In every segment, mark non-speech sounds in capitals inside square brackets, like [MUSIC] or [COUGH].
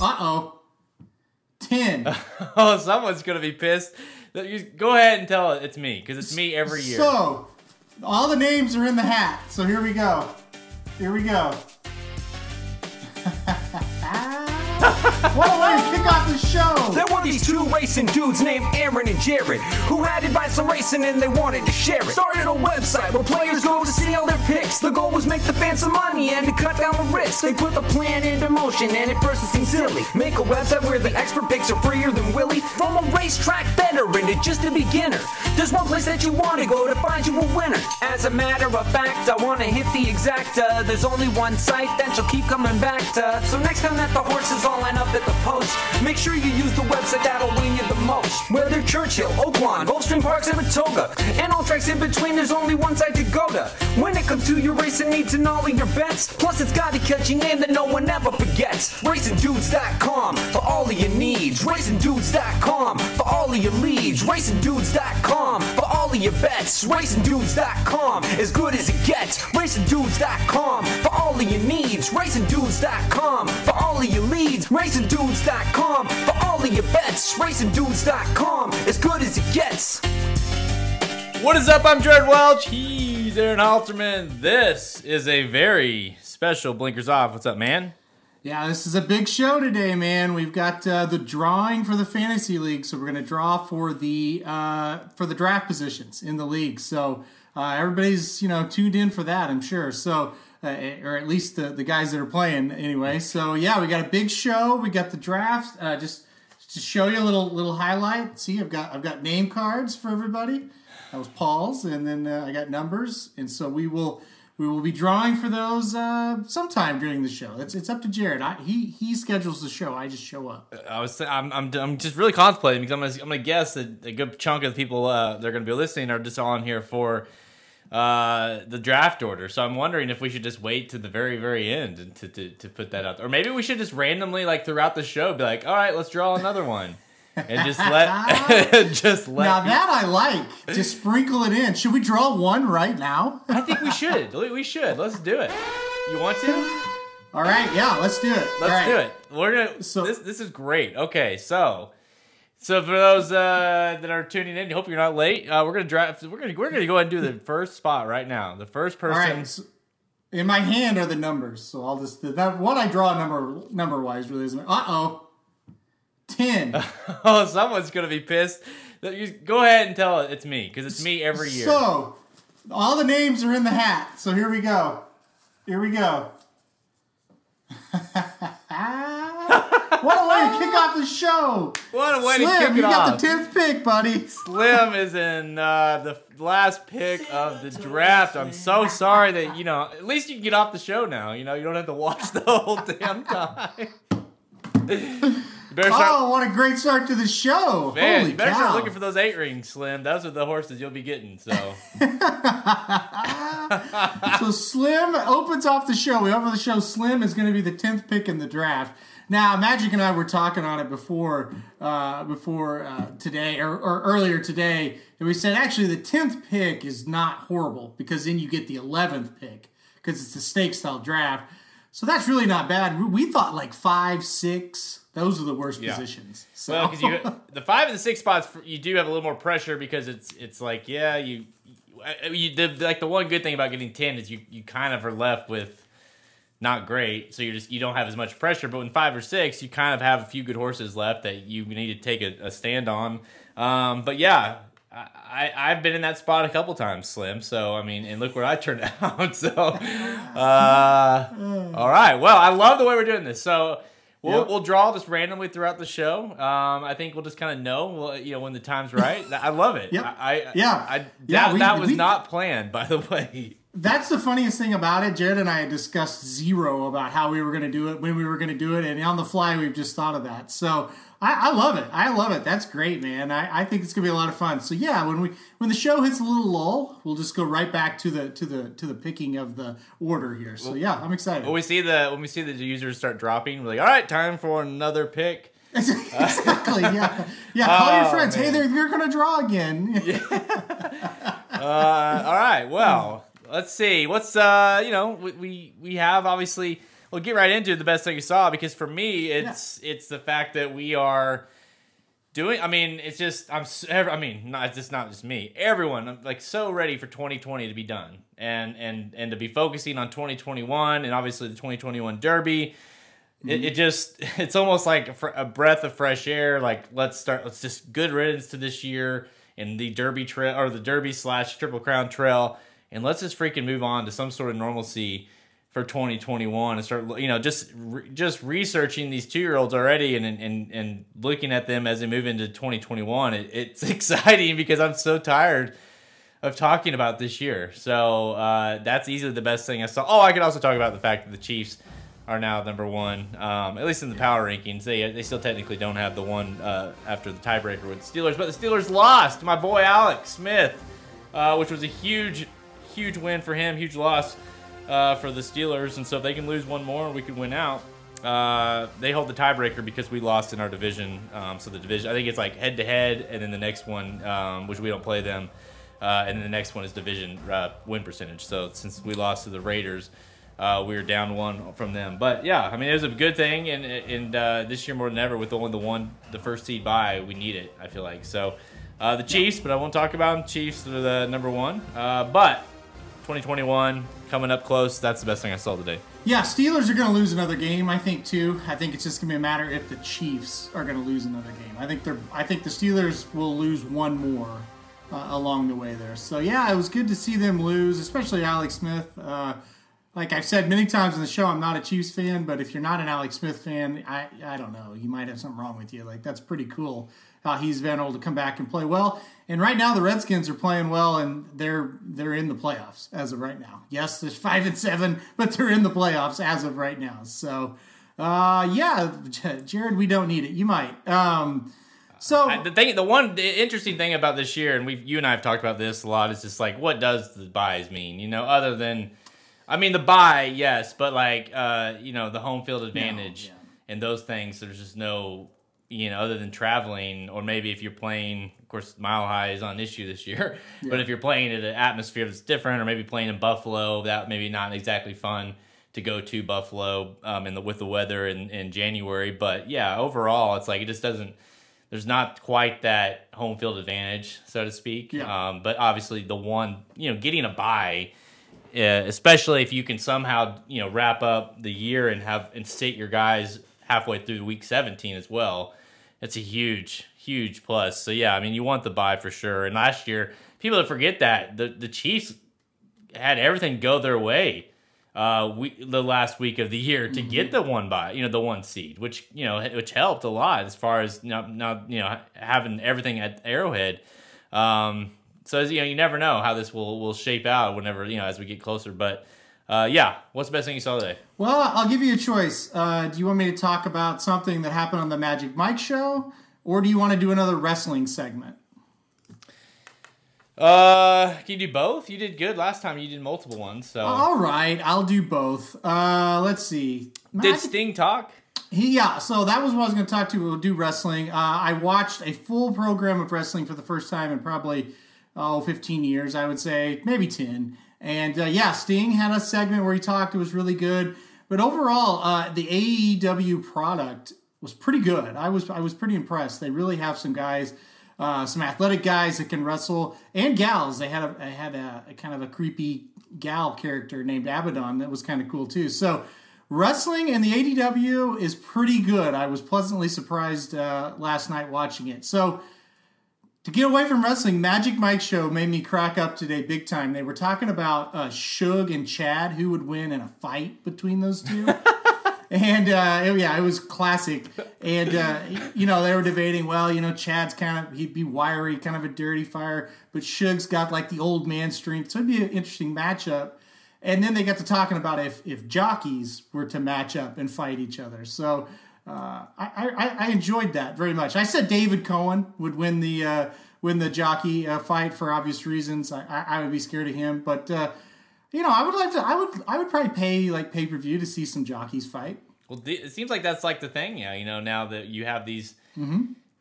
Uh oh. 10. [LAUGHS] oh, someone's gonna be pissed. Go ahead and tell it it's me, because it's me every year. So, all the names are in the hat. So here we go. Here we go. What way to kick off the show! There were these two racing dudes named Aaron and Jared who had advice on racing and they wanted to share it. Started a website where players go to see all their picks. The goal was make the fans some money and to cut down the risk. They put the plan into motion and at first it seemed silly. Make a website where the expert picks are freer than Willie. From a racetrack veteran to just a beginner. There's one place that you want to go to find you a winner. As a matter of fact, I want to hit the exacta. There's only one site that you'll keep coming back to. So next time that the horses all line up at the post, make sure you use the website that'll win you the most. Whether Churchill, Oaklawn, Gulfstream Park, Saratoga, and all tracks in between, there's only one site to go to. When it comes to your racing needs and all of your bets, plus it's got a catchy name that no one ever forgets. RacingDudes.com for all of your needs. RacingDudes.com for all of your leads. RacingDudes.com for all of your bets. RacingDudes.com as good as it gets. RacingDudes.com for all of your needs. RacingDudes.com for all of your leads. RacingDudes.com for all of your bets. RacingDudes.com as good as it gets. What is up? I'm Jared Welch. He's Aaron Halterman. This is a very special Blinkers Off. What's up, man? Yeah, this is a big show today, man. We've got uh, the drawing for the fantasy league, so we're going to draw for the uh, for the draft positions in the league. So uh, everybody's you know tuned in for that, I'm sure. So or at least the, the guys that are playing anyway. So yeah, we got a big show. We got the draft. Uh, just to show you a little little highlight. See, I've got I've got name cards for everybody. That was Paul's, and then uh, I got numbers, and so we will we will be drawing for those uh, sometime during the show. It's it's up to Jared. I, he he schedules the show. I just show up. I was I'm I'm, I'm just really contemplating because I'm gonna, I'm gonna guess that a good chunk of the people uh, that are gonna be listening are just on here for uh, the draft order. So I'm wondering if we should just wait to the very, very end to, to, to put that out. Or maybe we should just randomly, like throughout the show, be like, all right, let's draw another one. and just let [LAUGHS] [LAUGHS] just let now that I like just sprinkle it in. Should we draw one right now? I think we should. We should. Let's do it. You want to? All right, yeah, let's do it. Let's right. do it. We're gonna. So this this is great. Okay, so so for those uh, that are tuning in, I hope you're not late. Uh, we're gonna draft. We're gonna we're gonna go ahead and do the first spot right now. The first person. Right. So in my hand are the numbers, so I'll just that what I draw number number wise really isn't. Uh oh. Ten. [LAUGHS] oh, someone's gonna be pissed. Go ahead and tell it it's me because it's me every year. So all the names are in the hat. So here we go. Here we go. [LAUGHS] what a way to kick off the show! What a way Slim, to kick it you off! got the tenth pick, buddy. Slim is in uh, the last pick of the draft. I'm so sorry that you know. At least you can get off the show now. You know, you don't have to watch the whole damn time. Start, oh, what a great start to the show! Man, Holy you better cow. start looking for those eight rings, Slim. Those are the horses you'll be getting. So, [LAUGHS] so Slim opens off the show. We open the show. Slim is going to be the tenth pick in the draft. Now, Magic and I were talking on it before, uh, before uh, today or, or earlier today, and we said actually the tenth pick is not horrible because then you get the eleventh pick because it's a snake style draft. So that's really not bad. We thought like five, six. Those are the worst Yeah. positions. So well, because you [LAUGHS] the five and the six spots, you do have a little more pressure because it's it's like yeah, you, you the, like the one good thing about getting ten is you you kind of are left with not great, so you're just you don't have as much pressure. But in five or six, you kind of have a few good horses left that you need to take a, a stand on. Um, but yeah. I, I- I've been in that spot a couple times, Slim. So I mean, and look where I turned [LAUGHS] out. So, uh, all right. Well, I love the way we're doing this. So we'll Yep. we'll draw just randomly throughout the show. Um, I think we'll just kind of know, well, you know, when the time's right. I love it. [LAUGHS] Yep. I, I Yeah. I, that, Yeah, we- that was we- not planned, by the [LAUGHS] way. That's the funniest thing about it. Jared and I had discussed zero about how we were going to do it, when we were going to do it, and on the fly, we've just thought of that. So I, I love it. I love it. That's great, man. I, I think it's going to be a lot of fun. So yeah, when we when the show hits a little lull, we'll just go right back to the to the to the picking of the order here. So yeah, I'm excited. When we see the when we see the users start dropping, we're like, all right, time for another pick. [LAUGHS] exactly. Yeah. [LAUGHS] Yeah. Call your Oh, friends. Hey, man. they're, they're going to draw again. [LAUGHS] Uh, all right. Well, let's see. What's uh, you know, we we, we have obviously. We'll get right into the best thing you saw because for me, it's it's the fact that we are doing. I mean, it's just I'm. I mean, not it's just not just me. Everyone, I'm like so ready for 2020 to be done and and and to be focusing on 2021 and obviously the 2021 Derby. It, it just [LAUGHS] it's almost like a, fr- a breath of fresh air. Like let's start. Let's just good riddance to this year and the Derby trail or the Derby slash Triple Crown Trail, and let's just freaking move on to some sort of normalcy for 2021 and start you know just re- just researching these two year olds already and, and and looking at them as they move into 2021. It, it's [LAUGHS] exciting because I'm so tired of talking about this year. So uh, that's easily the best thing I saw. Oh, I could also talk about the fact that the Chiefs are now number one, um, at least in the power rankings. They they still technically don't have the one uh, after the tiebreaker with the Steelers, but the Steelers lost. My boy Alex Smith, uh, which was a huge, huge win for him, huge loss uh, for the Steelers. And so if they can lose one more, we could win out. Uh, they hold the tiebreaker because we lost in our division. Um, so the division, I think it's like head to head, and then the next one, um, which we don't play them, uh, and then the next one is division uh, win percentage. So since we lost to the Raiders, uh, we were down one from them. But yeah, I mean it was a good thing, and and uh, this year more than ever with only the one, the first seed by, we need it. I feel like so. Uh, the Chiefs, but I won't talk about them. Chiefs are the number one. But 2021 coming up close. That's the best thing I saw today. Yeah, Steelers are going to lose another game. I think too. I think it's just going to be a matter if the Chiefs are going to lose another game. I think they're. I think the Steelers will lose one more uh, along the way there. So yeah, it was good to see them lose, especially Alex Smith. Uh, like I've said many times in the show, I'm not a Chiefs fan, but if you're not an Alex Smith fan, I I don't know, you might have something wrong with you. Like that's pretty cool how he's been able to come back and play well. And right now the Redskins are playing well, and they're they're in the playoffs as of right now. Yes, there's five and seven, but they're in the playoffs as of right now. So uh, yeah, [LAUGHS] Jared, we don't need it. You might. Um, so I- the thing, the one the interesting thing about this year, and we, you and I have talked about this a lot, is just like, what does the buys mean? You know, other than, I mean, the buy, yes, but like, uh, you know, the home field advantage yeah. and those things. There's just no, you know, other than traveling, or maybe if you're playing, of course, Mile High is on issue this year, [LAUGHS] but if you're playing at an atmosphere that's different, or maybe playing in Buffalo, that maybe not exactly fun to go to Buffalo um, in the with the weather in, in January. But yeah, overall, it's like it just doesn't. There's not quite that home field advantage, so to speak. Yeah. Um, but obviously, the one you know, getting a buy, uh, especially if you can somehow you know wrap up the year and have and sit your guys halfway through week 17 as well. It's a huge, huge plus. So yeah, I mean, you want the buy for sure. And last year, people that forget that the the Chiefs had everything go their way uh we, the last week of the year to get the one by you know the one seed which you know which helped a lot as far as not not you know having everything at Arrowhead um so as, you know you never know how this will will shape out whenever you know as we get closer but uh yeah what's the best thing you saw today Well, I'll give you a choice. Uh, do you want me to talk about something that happened on the Magic Mike show, or do you want to do another wrestling segment? uh can you do both you did good last time you did multiple ones so All right, I'll do both. Uh, let's see. did Sting talk He, yeah, so that was what I was going to talk to. We'll do wrestling. Uh, I watched a full program of wrestling for the first time in probably, oh, 15 years, I would say, maybe 10. And uh, yeah, Sting had a segment where he talked. It was really good. But overall, uh, the AEW product was pretty good. I was I was pretty impressed. They really have some guys, uh, some athletic guys that can wrestle, and gals. They had a they had a, a kind of a creepy gal character named Abadon that was kind of cool too. So wrestling in the AEW is pretty good. I was pleasantly surprised uh, last night watching it. So to get away from wrestling, Magic Mike show made me crack up today big time. They were talking about uh, Suge and Chad, who would win in a fight between those two. [LAUGHS] and uh, it- yeah, it was classic. And uh, you know, they were debating. Well, you know, Chad's kind of he'd be wiry, kind of a dirty fire, but Suge's got like the old man strength. So it'd be an interesting matchup. And then they got to talking about if if jockeys were to match up and fight each other. So uh, I, I I enjoyed that very much. I said David Cohen would win the uh, win the jockey uh, fight for obvious reasons. I, I, I would be scared of him, but uh, you know I would like to. I would I would probably pay like pay per view to see some jockeys fight. Well, it seems like that's like the thing, yeah. You know, now that you have these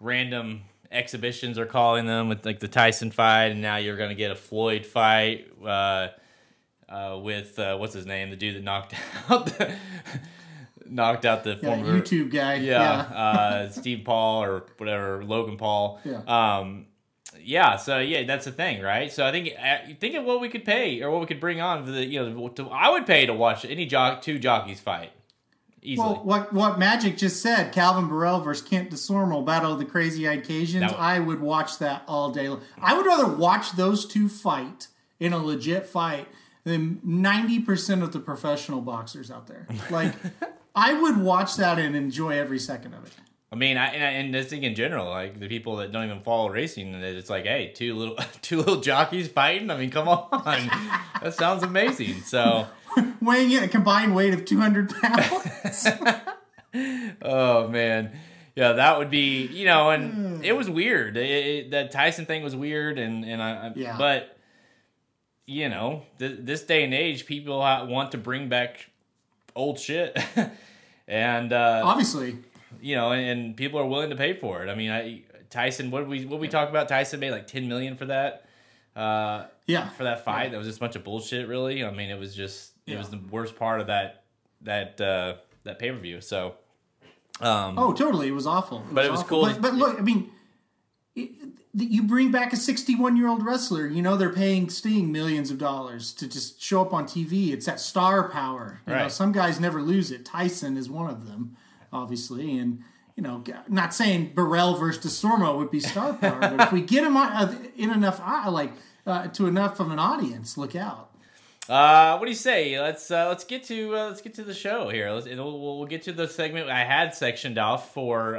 random exhibitions, are calling them with like the Tyson fight, and now you're going to get a Floyd fight uh, uh, with uh, what's his name, the dude that knocked [LAUGHS] out the, knocked out the Yeah, former YouTube guy. yeah, uh, Steve Paul or whatever, Logan Paul. Yeah. Um, yeah. So yeah, that's the thing, right? So I think uh, think of what we could pay or what we could bring on for the you know to, I would pay to watch any jock two jockeys fight easily. Well, what what Magic just said, Calvin Borel versus Kent Desormeaux, Battle of the Crazy Eyed Cajuns. Would- I would watch that all day. long. I would rather watch those two fight in a legit fight than ninety percent of the professional boxers out there. Like, [LAUGHS] I would watch that and enjoy every second of it. I mean, I, and, I, and this thing in general, like the people that don't even follow racing, it's like, hey, two little [LAUGHS] two little jockeys fighting. I mean, come on, [LAUGHS] that sounds amazing. So. [LAUGHS] Weighing in a combined weight of two hundred pounds. Oh man, yeah, that would be you know, and hmm. it was weird. It, it, that Tyson thing was weird, and and I, I Yeah. but you know, th- this day and age, people want to bring back old shit, [LAUGHS] and uh, Obviously, you know, and, and people are willing to pay for it. I mean, I Tyson, what we what we talk about? Tyson made like ten million for that. Uh, yeah. for that fight. That was just a bunch of bullshit, really. I mean, it was just it Yeah. was the worst part of that that uh, that pay per view. So, um, Oh, totally. It was awful. But it was awful. cool But, but look, I mean, it, you bring back a 61 year old wrestler. You know they're paying Sting millions of dollars to just show up on TV. It's that star power. You know, Right. some guys never lose it. Tyson is one of them, obviously, and. You know, not saying Borel versus Desormeaux would be star power, but if we get him on, uh, in enough, uh, like uh, to enough of an audience, look out. Uh, what do you say? Let's uh, let's get to uh, let's get to the show here. Let's we'll, we'll get to the segment I had sectioned off for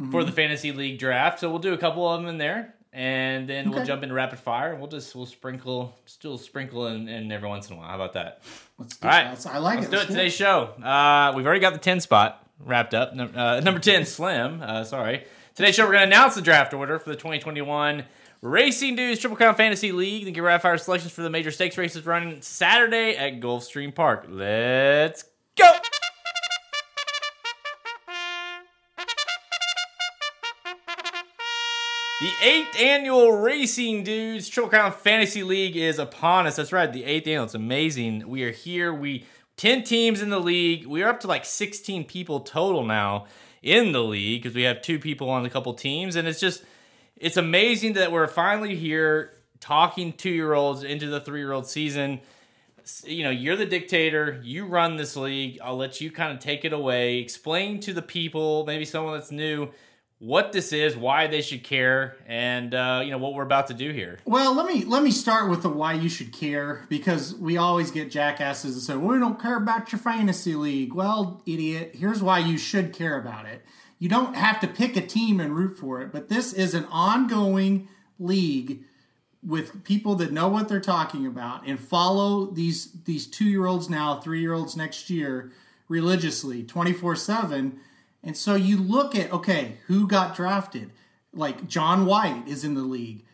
uh, for the fantasy league draft. So we'll do a couple of them in there, and then we'll jump into rapid fire. We'll just we'll sprinkle still sprinkle in, in every once in a while. How about that? Let's do All right, that. I like Let's it. do it today's show. Uh, we've already got the ten spot wrapped up. Uh, [LAUGHS] number ten, Slim. Uh, sorry. Today's show, we're going to announce the draft order for the 2021 Racing Dudes Triple Crown Fantasy League. Then get rapid fire selections for the major stakes races running Saturday at Gulfstream Park. Let's go. The eighth annual Racing Dudes Triple Crown Fantasy League is upon us. That's right, the eighth annual. It's amazing. We are here. We ten teams in the league. We are up to like sixteen people total now in the league because we have two people on a couple teams, and it's just it's amazing that we're finally here talking two year olds into the three year old season. You know, you're the dictator. You run this league. I'll let you kind of take it away. Explain to the people, maybe someone that's new, what this is, why they should care, and uh, you know what we're about to do here. Well, let me let me start with the why you should care because we always get jackasses that say, "Well, we don't care about your fantasy league." Well, idiot, here's why you should care about it. You don't have to pick a team and root for it, but this is an ongoing league with people that know what they're talking about and follow these these 2-year-olds now, 3-year-olds next year religiously 24/7. And so you look at okay, who got drafted? Like John White is in the league.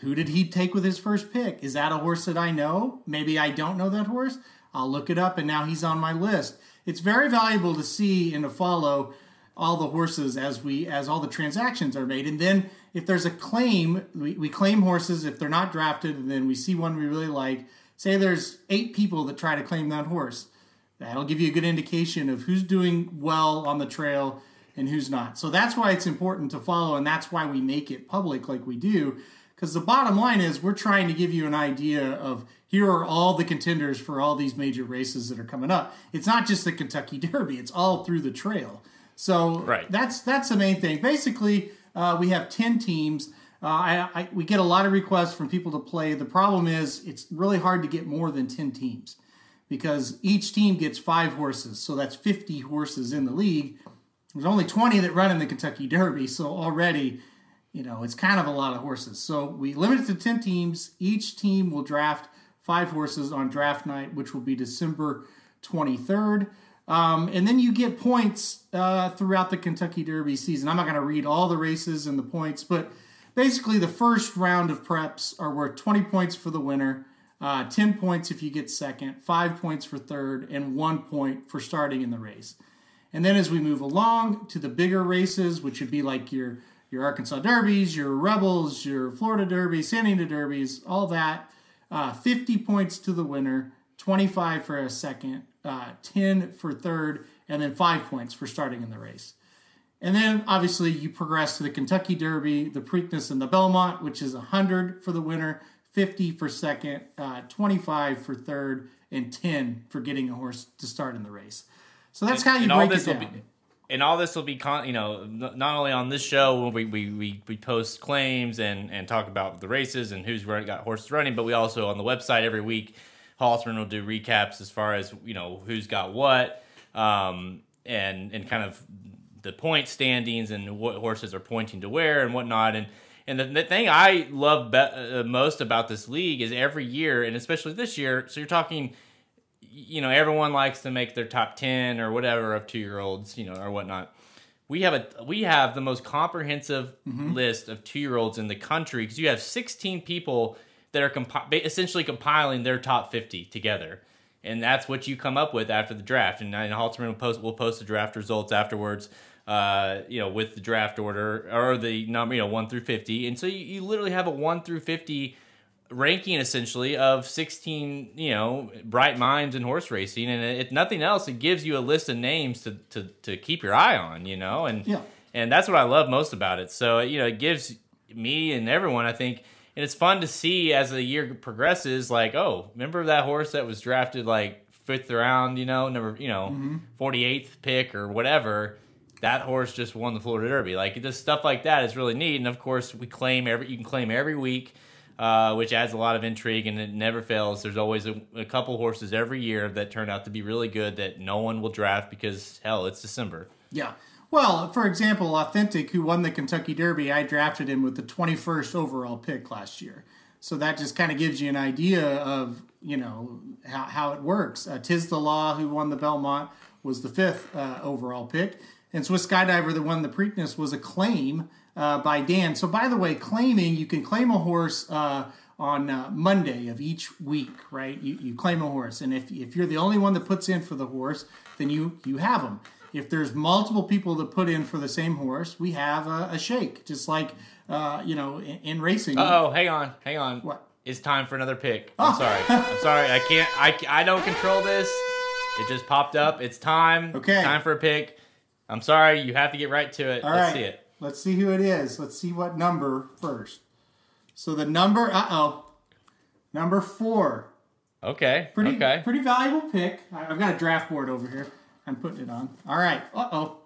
Who did he take with his first pick? Is that a horse that I know? Maybe I don't know that horse. I'll look it up and now he's on my list. It's very valuable to see and to follow all the horses as we as all the transactions are made. And then if there's a claim, we, we claim horses if they're not drafted, and then we see one we really like. Say there's eight people that try to claim that horse. That'll give you a good indication of who's doing well on the trail and who's not. So that's why it's important to follow, and that's why we make it public like we do. Because the bottom line is, we're trying to give you an idea of here are all the contenders for all these major races that are coming up. It's not just the Kentucky [LAUGHS] Derby; it's all through the trail. So Right. that's that's the main thing. Basically, uh, we have ten teams. Uh, I, I, we get a lot of requests from people to play. The problem is, it's really hard to get more than ten teams because each team gets five horses. So that's 50 horses in the league. There's only 20 that run in the Kentucky Derby. So already, you know, it's kind of a lot of horses. So we limit it to 10 teams. Each team will draft five horses on draft night, which will be December 23rd. Um, and then you get points uh, throughout the Kentucky Derby season. I'm not going to read all the races and the points, but basically the first round of preps are worth 20 points for the winner, uh, 10 points if you get second, 5 points for third, and 1 point for starting in the race. And then as we move along to the bigger races, which would be like your your Arkansas Derbies, your Rebels, your Florida Derbies, San Diego Derbies, all that, uh, 50 points to the winner, 25 for a second, uh, 10 for third, and then five points for starting in the race. And then obviously you progress to the Kentucky Derby, the Preakness, and the Belmont, which is 100 for the winner, 50 for second, uh, 25 for third, and 10 for getting a horse to start in the race. So that's how you and break this it down. be and all this will be con- you know not only on this show when we, we, we, we post claims and, and talk about the races and who's run, got horses running but we also on the website every week Halterman will do recaps as far as you know who's got what um, and and kind of the point standings and what horses are pointing to where and whatnot and and the, the thing I love be- uh, most about this league is every year and especially this year so you're talking you know everyone likes to make their top 10 or whatever of two year olds you know or whatnot. We have a we have the most comprehensive list of two year olds in the country because you have 16 people that are compi- essentially compiling their top 50 together. And that's what you come up with after the draft. And, and Halterman will post will post the draft results afterwards uh, you know with the draft order or the number you know 1 through 50 and so you, you literally have a 1 through 50 ranking essentially of 16 you know bright minds in horse racing. And if nothing else it gives you a list of names to, to, to keep your eye on you know? And Yeah. and that's what i love most about it. So you know it gives me and everyone i think and it's fun to see as the year progresses like oh remember that horse that was drafted like fifth round you know number you know 48th pick or whatever that horse just won the Florida Derby. Like just stuff like that is really neat. And of course, we claim every you can claim every week, uh, which adds a lot of intrigue and it never fails. There's always a, a couple horses every year that turn out to be really good that no one will draft because hell, it's December. Yeah. Well, for example, Authentic, who won the Kentucky Derby, I drafted him with the 21st overall pick last year. So that just kind of gives you an idea of, you know, how, how it works. Uh, Tiz the Law, who won the Belmont, was the fifth uh, overall pick. And Swiss Skydiver, that won the Preakness, was a claim uh, by Dan. So, by the way, claiming, you can claim a horse uh, on uh, Monday of each week, right? You, you claim a horse. And if, if you're the only one that puts in for the horse, then you, you have them. If there's multiple people that put in for the same horse, we have a, a shake, just like, uh, you know, in, in racing. Oh, hang on, hang on. What? It's time for another pick. I'm sorry. I'm sorry. I can't. I, I don't control this. It just popped up. It's time. Okay. Time for a pick. I'm sorry. You have to get right to it. All Let's right. see it. Let's see who it is. Let's see what number first. So the number, uh oh, number four. Okay. Pretty, okay. pretty valuable pick. I've got a draft board over here. I'm putting it on. All right. Uh oh.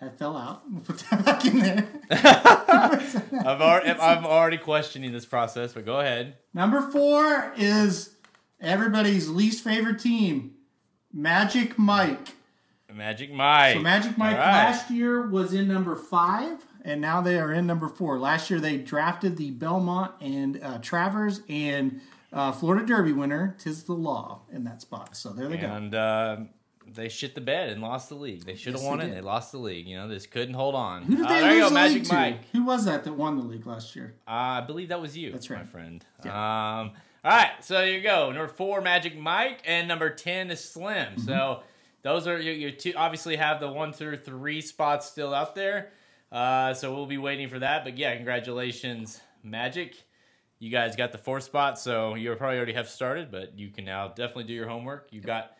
That fell out. We'll put that [LAUGHS] back in there. [LAUGHS] I've already, I'm already questioning this process, but go ahead. Number four is everybody's least favorite team, Magic Mike. Magic Mike. So Magic Mike right. last year was in number five, and now they are in number four. Last year they drafted the Belmont and uh, Travers and uh, Florida Derby winner Tiz the Law in that spot. So there they go. And uh, they shit the bed and lost the league. They should have Yes, won they it. did. They lost the league. You know, they just couldn't hold on. Who did Uh, they lose go, the Magic league to? Who was that that won the league last year? Uh, I believe that was you. That's right, my friend. Um, all right, so there you go. Number four, Magic Mike, and number ten is Slim. Mm-hmm. So those are your, your two. Obviously, have the one through three spots still out there. Uh, so we'll be waiting for that. But yeah, congratulations, Magic. You guys got the fourth spot, so you probably already have started, but you can now definitely do your homework. You got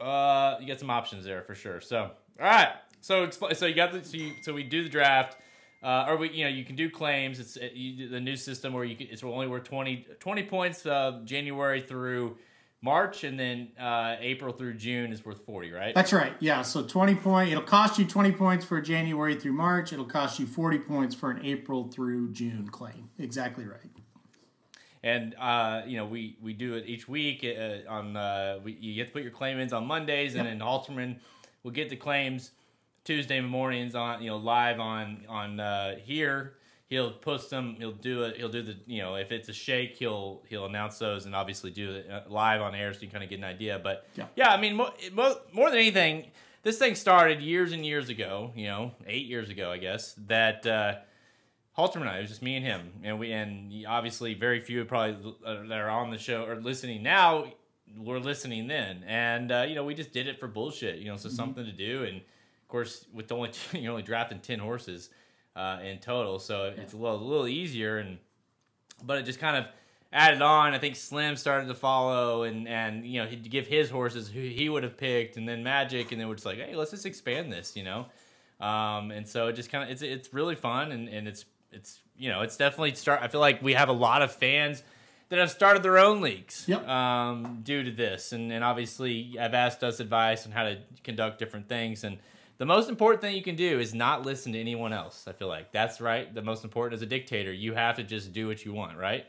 uh, you got some options there for sure. So, all right. So, expl- so you got the so, you, so we do the draft, uh, or we you know you can do claims. It's uh, you, the new system where you can, it's only worth 20, 20 points uh, January through March, and then uh, April through June is worth forty, right? That's right. Yeah. So 20 point. It'll cost you 20 points for January through March. It'll cost you 40 points for an April through June claim. Exactly right. and uh, you know we we do it each week uh, on uh, we, you get to put your claim ins on Mondays, and then Halterman will get the claims Tuesday mornings on you know live on on uh, here. He'll post them. He'll do it. He'll do the you know if it's a shake, he'll he'll announce those and obviously do it uh, live on air so you kind of get an idea. But Yeah. yeah I mean mo- mo- more than anything, this thing started years and years ago. You know, eight years ago, I guess that. Uh, Halterman and I, it was just me and him, and we and obviously very few probably uh, that are on the show or listening now were listening then, and uh, you know we just did it for bullshit, you know, so something to do, and of course with only [LAUGHS] you're only drafting ten horses uh, in total, so it's a little, a little easier, and but it just kind of added on. I think Slim started to follow, and and you know he'd give his horses who he would have picked, and then Magic, and then we're just like, hey, let's just expand this, you know. Um, and so it just kind of it's it's really fun, and and it's it's you know it's definitely start. I feel like we have a lot of fans that have started their own leagues Yep. um, due to this, and and obviously have asked us advice on how to conduct different things, and the most important thing you can do is not listen to anyone else. I feel like that's right. The most important as a dictator, you have to just do what you want, right?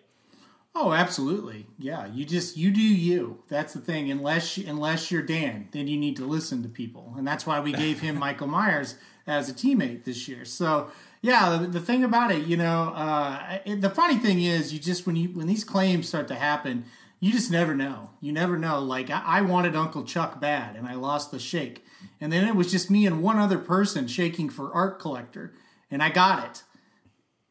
Oh, absolutely. Yeah, you just you do you. That's the thing. Unless unless you're Dan, then you need to listen to people, and that's why we gave him [LAUGHS] Michael Myers as a teammate this year. So yeah, the, the thing about it, you know, uh, it, the funny thing is, you just when you when these claims start to happen, you just never know. You never know. Like I, I wanted Uncle Chuck bad, and I lost the shake, and then it was just me and one other person shaking for Art Collector, and I got it.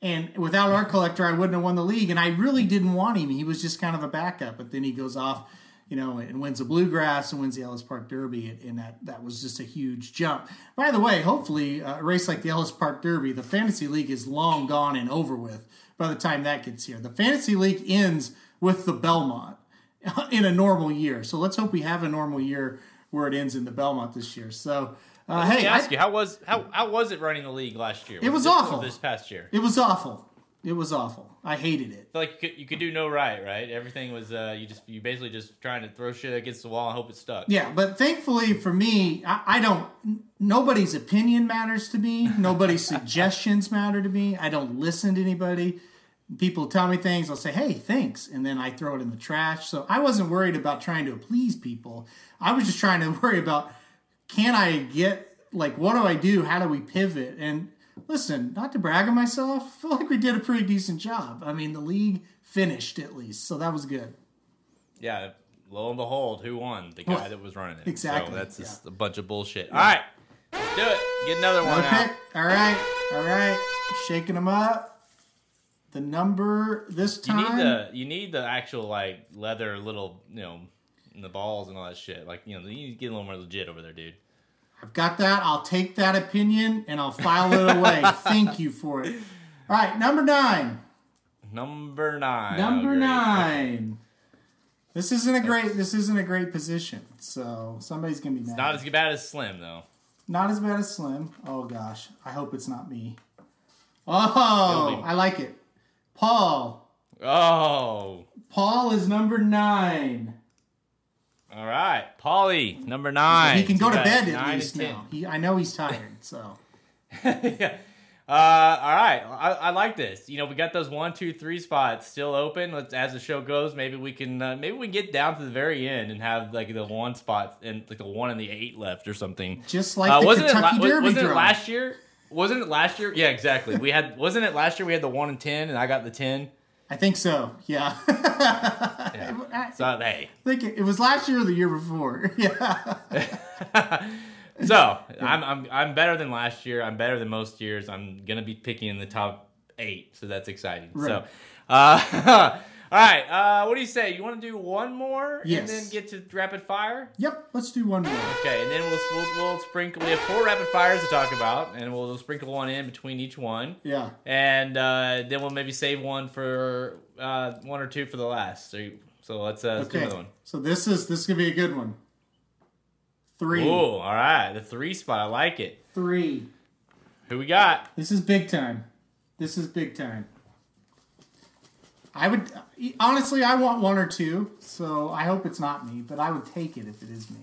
And without Art Collector, I wouldn't have won the league. And I really didn't want him. He was just kind of a backup. But then he goes off, you know, and wins the Bluegrass and wins the Ellis Park Derby. And that, that was just a huge jump. By the way, hopefully, uh, a race like the Ellis Park Derby, the Fantasy League is long gone and over with by the time that gets here. The Fantasy League ends with the Belmont [LAUGHS] in a normal year. So let's hope we have a normal year where it ends in the Belmont this year. So, uh, Let me hey, ask I- you, how was how how was it running the league last year? It was or awful. this past year. it was awful. It was awful. I hated it. Like you could, you could do no right, right? Everything was uh, you just you basically just trying to throw shit against the wall and hope it stuck. Yeah, but thankfully for me, I, I don't. Nobody's opinion matters to me. Nobody's [LAUGHS] suggestions matter to me. I don't listen to anybody. People tell me things. I'll say, "Hey, thanks," and then I throw it in the trash. So I wasn't worried about trying to please people. I was just trying to [LAUGHS] worry about can I get like what do I do? How do we pivot? And listen, not to brag on myself, I feel like we did a pretty decent job. I mean, the league finished at least, so that was good. Yeah, lo and behold, who won? The guy Well, [LAUGHS] that was running it. exactly, So that's just yeah. a bunch of bullshit. All right, let's do it. Get another one Okay. out. All right. All right. Shaking them up. The number this You time. need the you need the actual like leather little you know and the balls and all that shit. Like you know you need to get a little more legit over there, dude. I've got that. I'll take that opinion and I'll file it away. [LAUGHS] Thank you for it. All right. Number nine. Number nine. Number Oh, nine. This isn't a great. This isn't a great position. So somebody's gonna be mad. Not as bad as Slim though. Not as bad as Slim. Oh gosh. I hope it's not me. Oh, I like it. Paul. Oh, Paul is number nine. all right, Paulie, number nine. He can go to bed at least now. He, I know he's tired, [LAUGHS] so yeah. Uh, all right, I, I like this. You know, we got those one, two, three spots still open. Let's as the show goes, maybe we can uh, maybe we can get down to the very end and have like the one spot and like the one and the eight left or something. just like Uh, the wasn't Kentucky it, Derby wasn't it last year? Wasn't it last year? Yeah, exactly. We had wasn't it last year? We had the one and ten, and I got the ten. I think so. Yeah. I [LAUGHS] So hey, think it, it was last year or the year before. [LAUGHS] Yeah. [LAUGHS] so I'm I'm I'm better than last year. I'm better than most years. I'm gonna be picking in the top eight, so that's exciting. So, uh, all right. Uh, what do you say? You want to do one more Yes. and then get to rapid fire? Yep. Let's do one more. Okay, and then we'll, we'll we'll sprinkle. We have four rapid fires to talk about, and we'll, sprinkle one in between each one. Yeah. and uh, then we'll maybe save one for uh, one or two for the last. So, so let's, uh, let's do another one. So this is this is gonna be a good one. Three. Ooh, all right, the three spot. I like it. Three. Who we got? This is big time. This is big time. I would honestly, I want one or two, so I hope it's not me, but I would take it if it is me.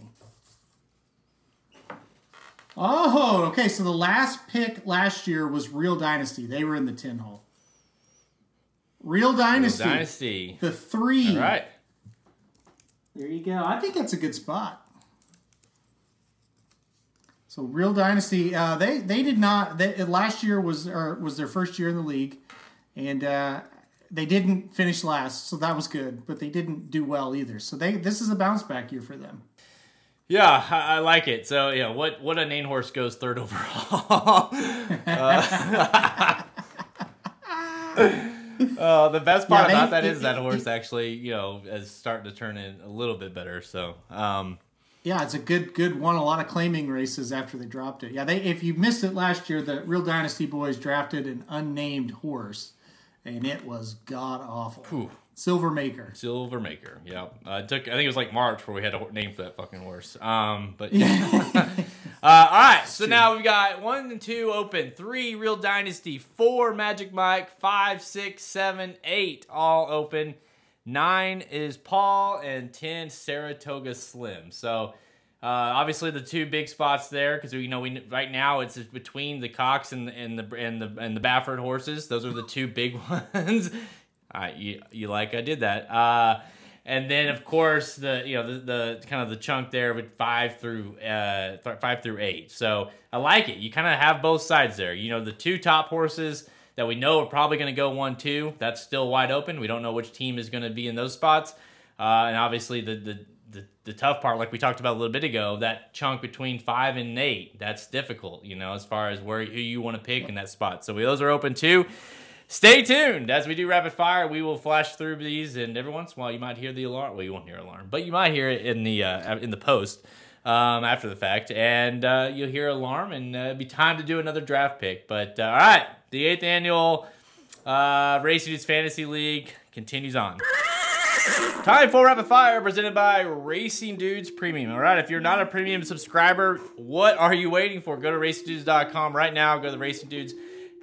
Oh, okay. So the last pick last year was Real Dynasty. They were in the tin hole. Real Dynasty. Dynasty. The three. All right. There you go. I think that's a good spot. So Real Dynasty, uh, they they did not. They, last year was or was their first year in the league, and uh, they didn't finish last, so that was good. But they didn't do well either. So they this is a bounce back year for them. Yeah, I, I like it. So yeah, what what a name horse goes third [LAUGHS] overall? uh, [LAUGHS] uh, the best part Yeah, they- about that is that horse actually, you know, is starting to turn in a little bit better. So, um, Yeah, it's a good good one. a lot of claiming races after they dropped it. Yeah, they if you missed it last year, the Real Dynasty boys drafted an unnamed horse, and it was god awful. Whew. Silver Maker. Silver Maker. Yeah. Uh, it took. I think it was like March where we had a name for that fucking horse. Um, but [LAUGHS] yeah. uh, all right. So now we've got one and two open, three Real Dynasty, four Magic Mike, five, six, seven, eight all open. Nine is Paul, and ten Saratoga Slim. So. Uh, obviously, the two big spots there because we know we right now it's between the Cox and the and the and the and the Baffert horses. Those are the two big [LAUGHS] ones. You, you like I did that. Uh, and then of course the you know the, the kind of the chunk there with five through uh, th- five through eight. So I like it. You kind of have both sides there. You know the two top horses that we know are probably going to go one two. That's still wide open. We don't know which team is going to be in those spots. Uh, and obviously the, the the the tough part, like we talked about a little bit ago, that chunk between five and eight, that's difficult. You know as far as where who you want to pick in that spot. So those are open too. Stay tuned as we do rapid fire. We will flash through these, and every once in a while, you might hear the alarm. Well, you won't hear alarm, but you might hear it in the uh, in the post um, after the fact, and uh, you'll hear alarm, and uh, it'll be time to do another draft pick. But uh, all right, the eighth annual uh, Racing Dudes Fantasy League continues on. Time for rapid fire presented by Racing Dudes Premium. All right, if you're not a premium subscriber, what are you waiting for? Go to racingdudes.com right now. Go to the Racing Dudes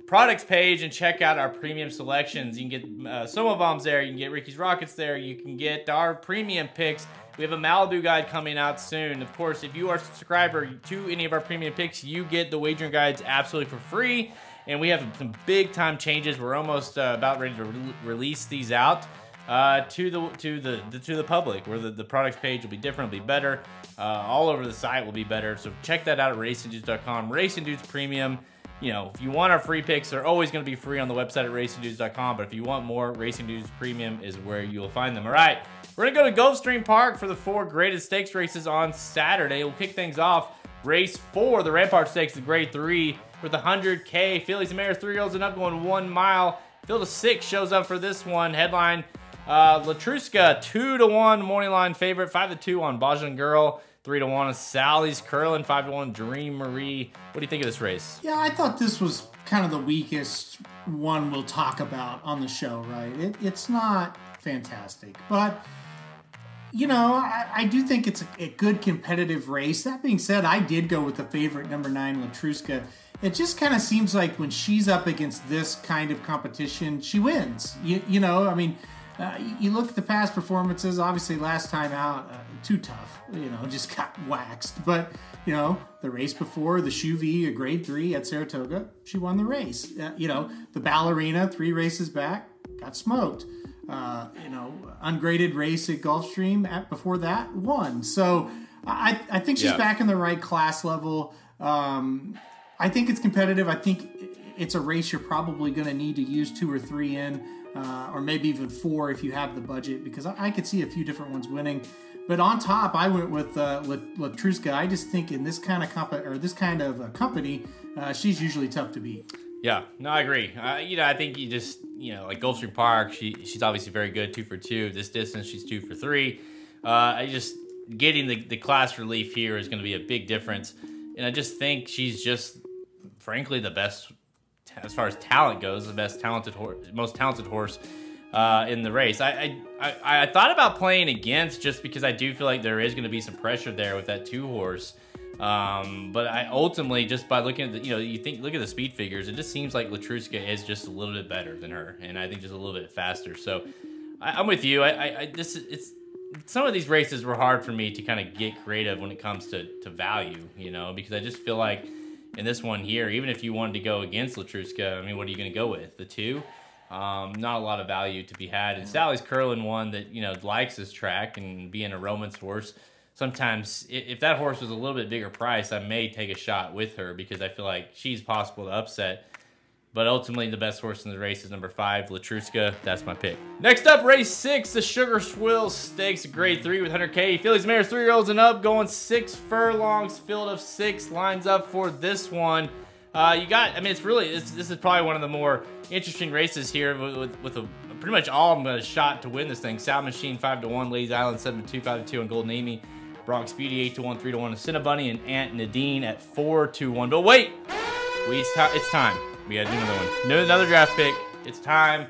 products page and check out our premium selections. You can get uh, Soma Bombs there. You can get Ricky's Rockets there. You can get our premium picks. We have a Malibu guide coming out soon. Of course, if you are a subscriber to any of our premium picks, you get the wagering guides absolutely for free. And we have some big time changes. We're almost uh, about ready to re- release these out uh, to the to the, the to the public, where the, the products page will be different, will be better. Uh, all over the site will be better. So check that out at racingdudes.com. Racing Dudes Premium you know, if you want our free picks, they're always going to be free on the website at racingdudes.com. But if you want more, Racing Dudes Premium is where you'll find them. All right, we're to go to Gulfstream Park for the four greatest stakes races on Saturday. We'll kick things off. Race four, the Rampart Stakes, the grade three, with 100K. Fillies and Mares, three year olds and up going one mile. Field of six shows up for this one. Headline uh, Letruska, two to one morning line favorite, five to two on Bajan Girl. Three to one on Sally's Curlin, five to one Dream Marie. What do you think of this race? Yeah, I thought this was kind of the weakest one we'll talk about on the show, right? It, it's not fantastic, but you know, I, I do think it's a, a, good competitive race. That being said, I did go with the favorite number nine, Letruska. It just kind of seems like when she's up against this kind of competition, she wins. You, you know, I mean, uh, you look at the past performances. Obviously, last time out, uh, too tough. You know, [LAUGHS] just got waxed. But you know, the race before the Shuvee, a grade three at Saratoga, she won the race. Uh, you know, the ballerina, three races back, got smoked. Uh, you know, ungraded race at Gulfstream at before that won. So I, I think she's yeah. back in the right class level. Um, I think it's competitive. I think it's a race you're probably going to need to use two or three in, uh, or maybe even four if you have the budget, because I, I could see a few different ones winning. But on top, I went with uh, Letruska. I just think in this kind of or this kind of uh, company, uh, she's usually tough to beat. Yeah, no, I agree. You know, I think you just you know like Gulfstream Park. She she's obviously very good, two for two. This distance, she's two for three. Uh, I just getting the the class relief here is going to be a big difference, and I just think she's just frankly the best as far as talent goes, the best talented horse, most talented horse uh, in the race. I, I, I I thought about playing against just because I do feel like there is going to be some pressure there with that two horse. Um, but I ultimately just by looking at the, you know, you think look at the speed figures, it just seems like Letruska is just a little bit better than her, and I think just a little bit faster. So I, am with you. I, I, I this it's some of these races were hard for me to kind of get creative when it comes to to value, you know, because I just feel like in this one here, even if you wanted to go against Letruska, I mean, what are you going to go with? The two? Um, not a lot of value to be had. And Sally's Curlin one that you know likes his track and being a Romans horse sometimes if that horse was a little bit bigger price, I may take a shot with her because I feel like she's possible to upset. But ultimately, the best horse in the race is number five, Letruska. That's my pick. Next up, race six, the Sugar Swirl Stakes, grade three with 100K. Fillies, mares, three year olds and up, going six furlongs, field of six, lines up for this one. Uh, you got, I mean, it's really, it's, this is probably one of the more interesting races here with, with, with a, pretty much all of them shot to win this thing. Sound Machine 5 to 1, Ladies Island 7 to 2, 5 to 2, and Golden Amy. Bronx Beauty 8 to 1, 3 to 1, Cinnabunny and Aunt Nadine at 4 to 1. But wait, we it's time. We gotta do another one. No, another draft pick. It's time.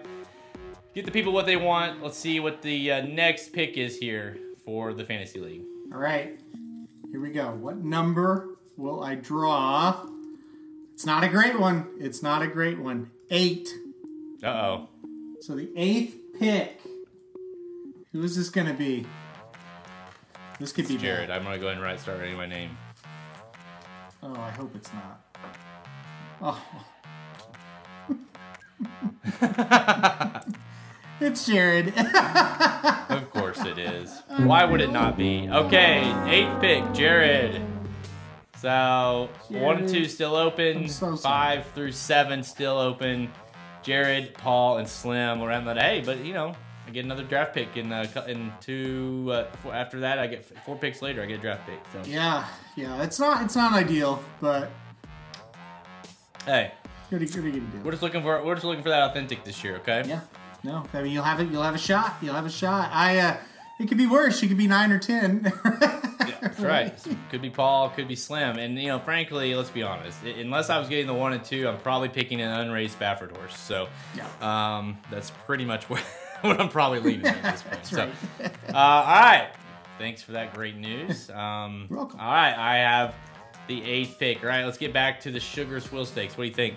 get the people what they want. Let's see what the uh, next pick is here for the fantasy league. All right, here we go. What number will I draw? It's not a great one. It's not a great one. Eight. Uh oh. So the eighth pick. Who is this to be? This could be Jared, bad. I'm gonna go ahead and write start writing my name. Oh, I hope it's not. Oh. [LAUGHS] it's Jared. [LAUGHS] Of course it is. Why would it not be? Okay, eighth pick, Jared. So one and two still open. So. Five through seven still open. Jared, Paul, and Slim around that. Hey, but you know, I get another draft pick in uh, in two. Uh, four, after that, I get four picks later. I get a draft pick. So yeah, yeah. It's not. It's not ideal, but hey, we're just looking for we're just looking for that authentic this year. Okay. Yeah. No, I mean you'll have it. You'll have a shot. You'll have a shot. I. uh It could be worse. You could be nine or ten. [LAUGHS] yeah, That's right. Could be Paul, could be Slim. And, you know, frankly, let's be honest. Unless I was getting the one and two, I'm probably picking an unraised Baffert horse. So Yeah. um, that's pretty much [LAUGHS] what, what I'm probably leaning at this point. [LAUGHS] That's so, right. uh, all right. Thanks for that great news. Um, You're welcome. All right. I have the eighth pick. All right. Let's get back to the Sugar Swirl Stakes. What do you think?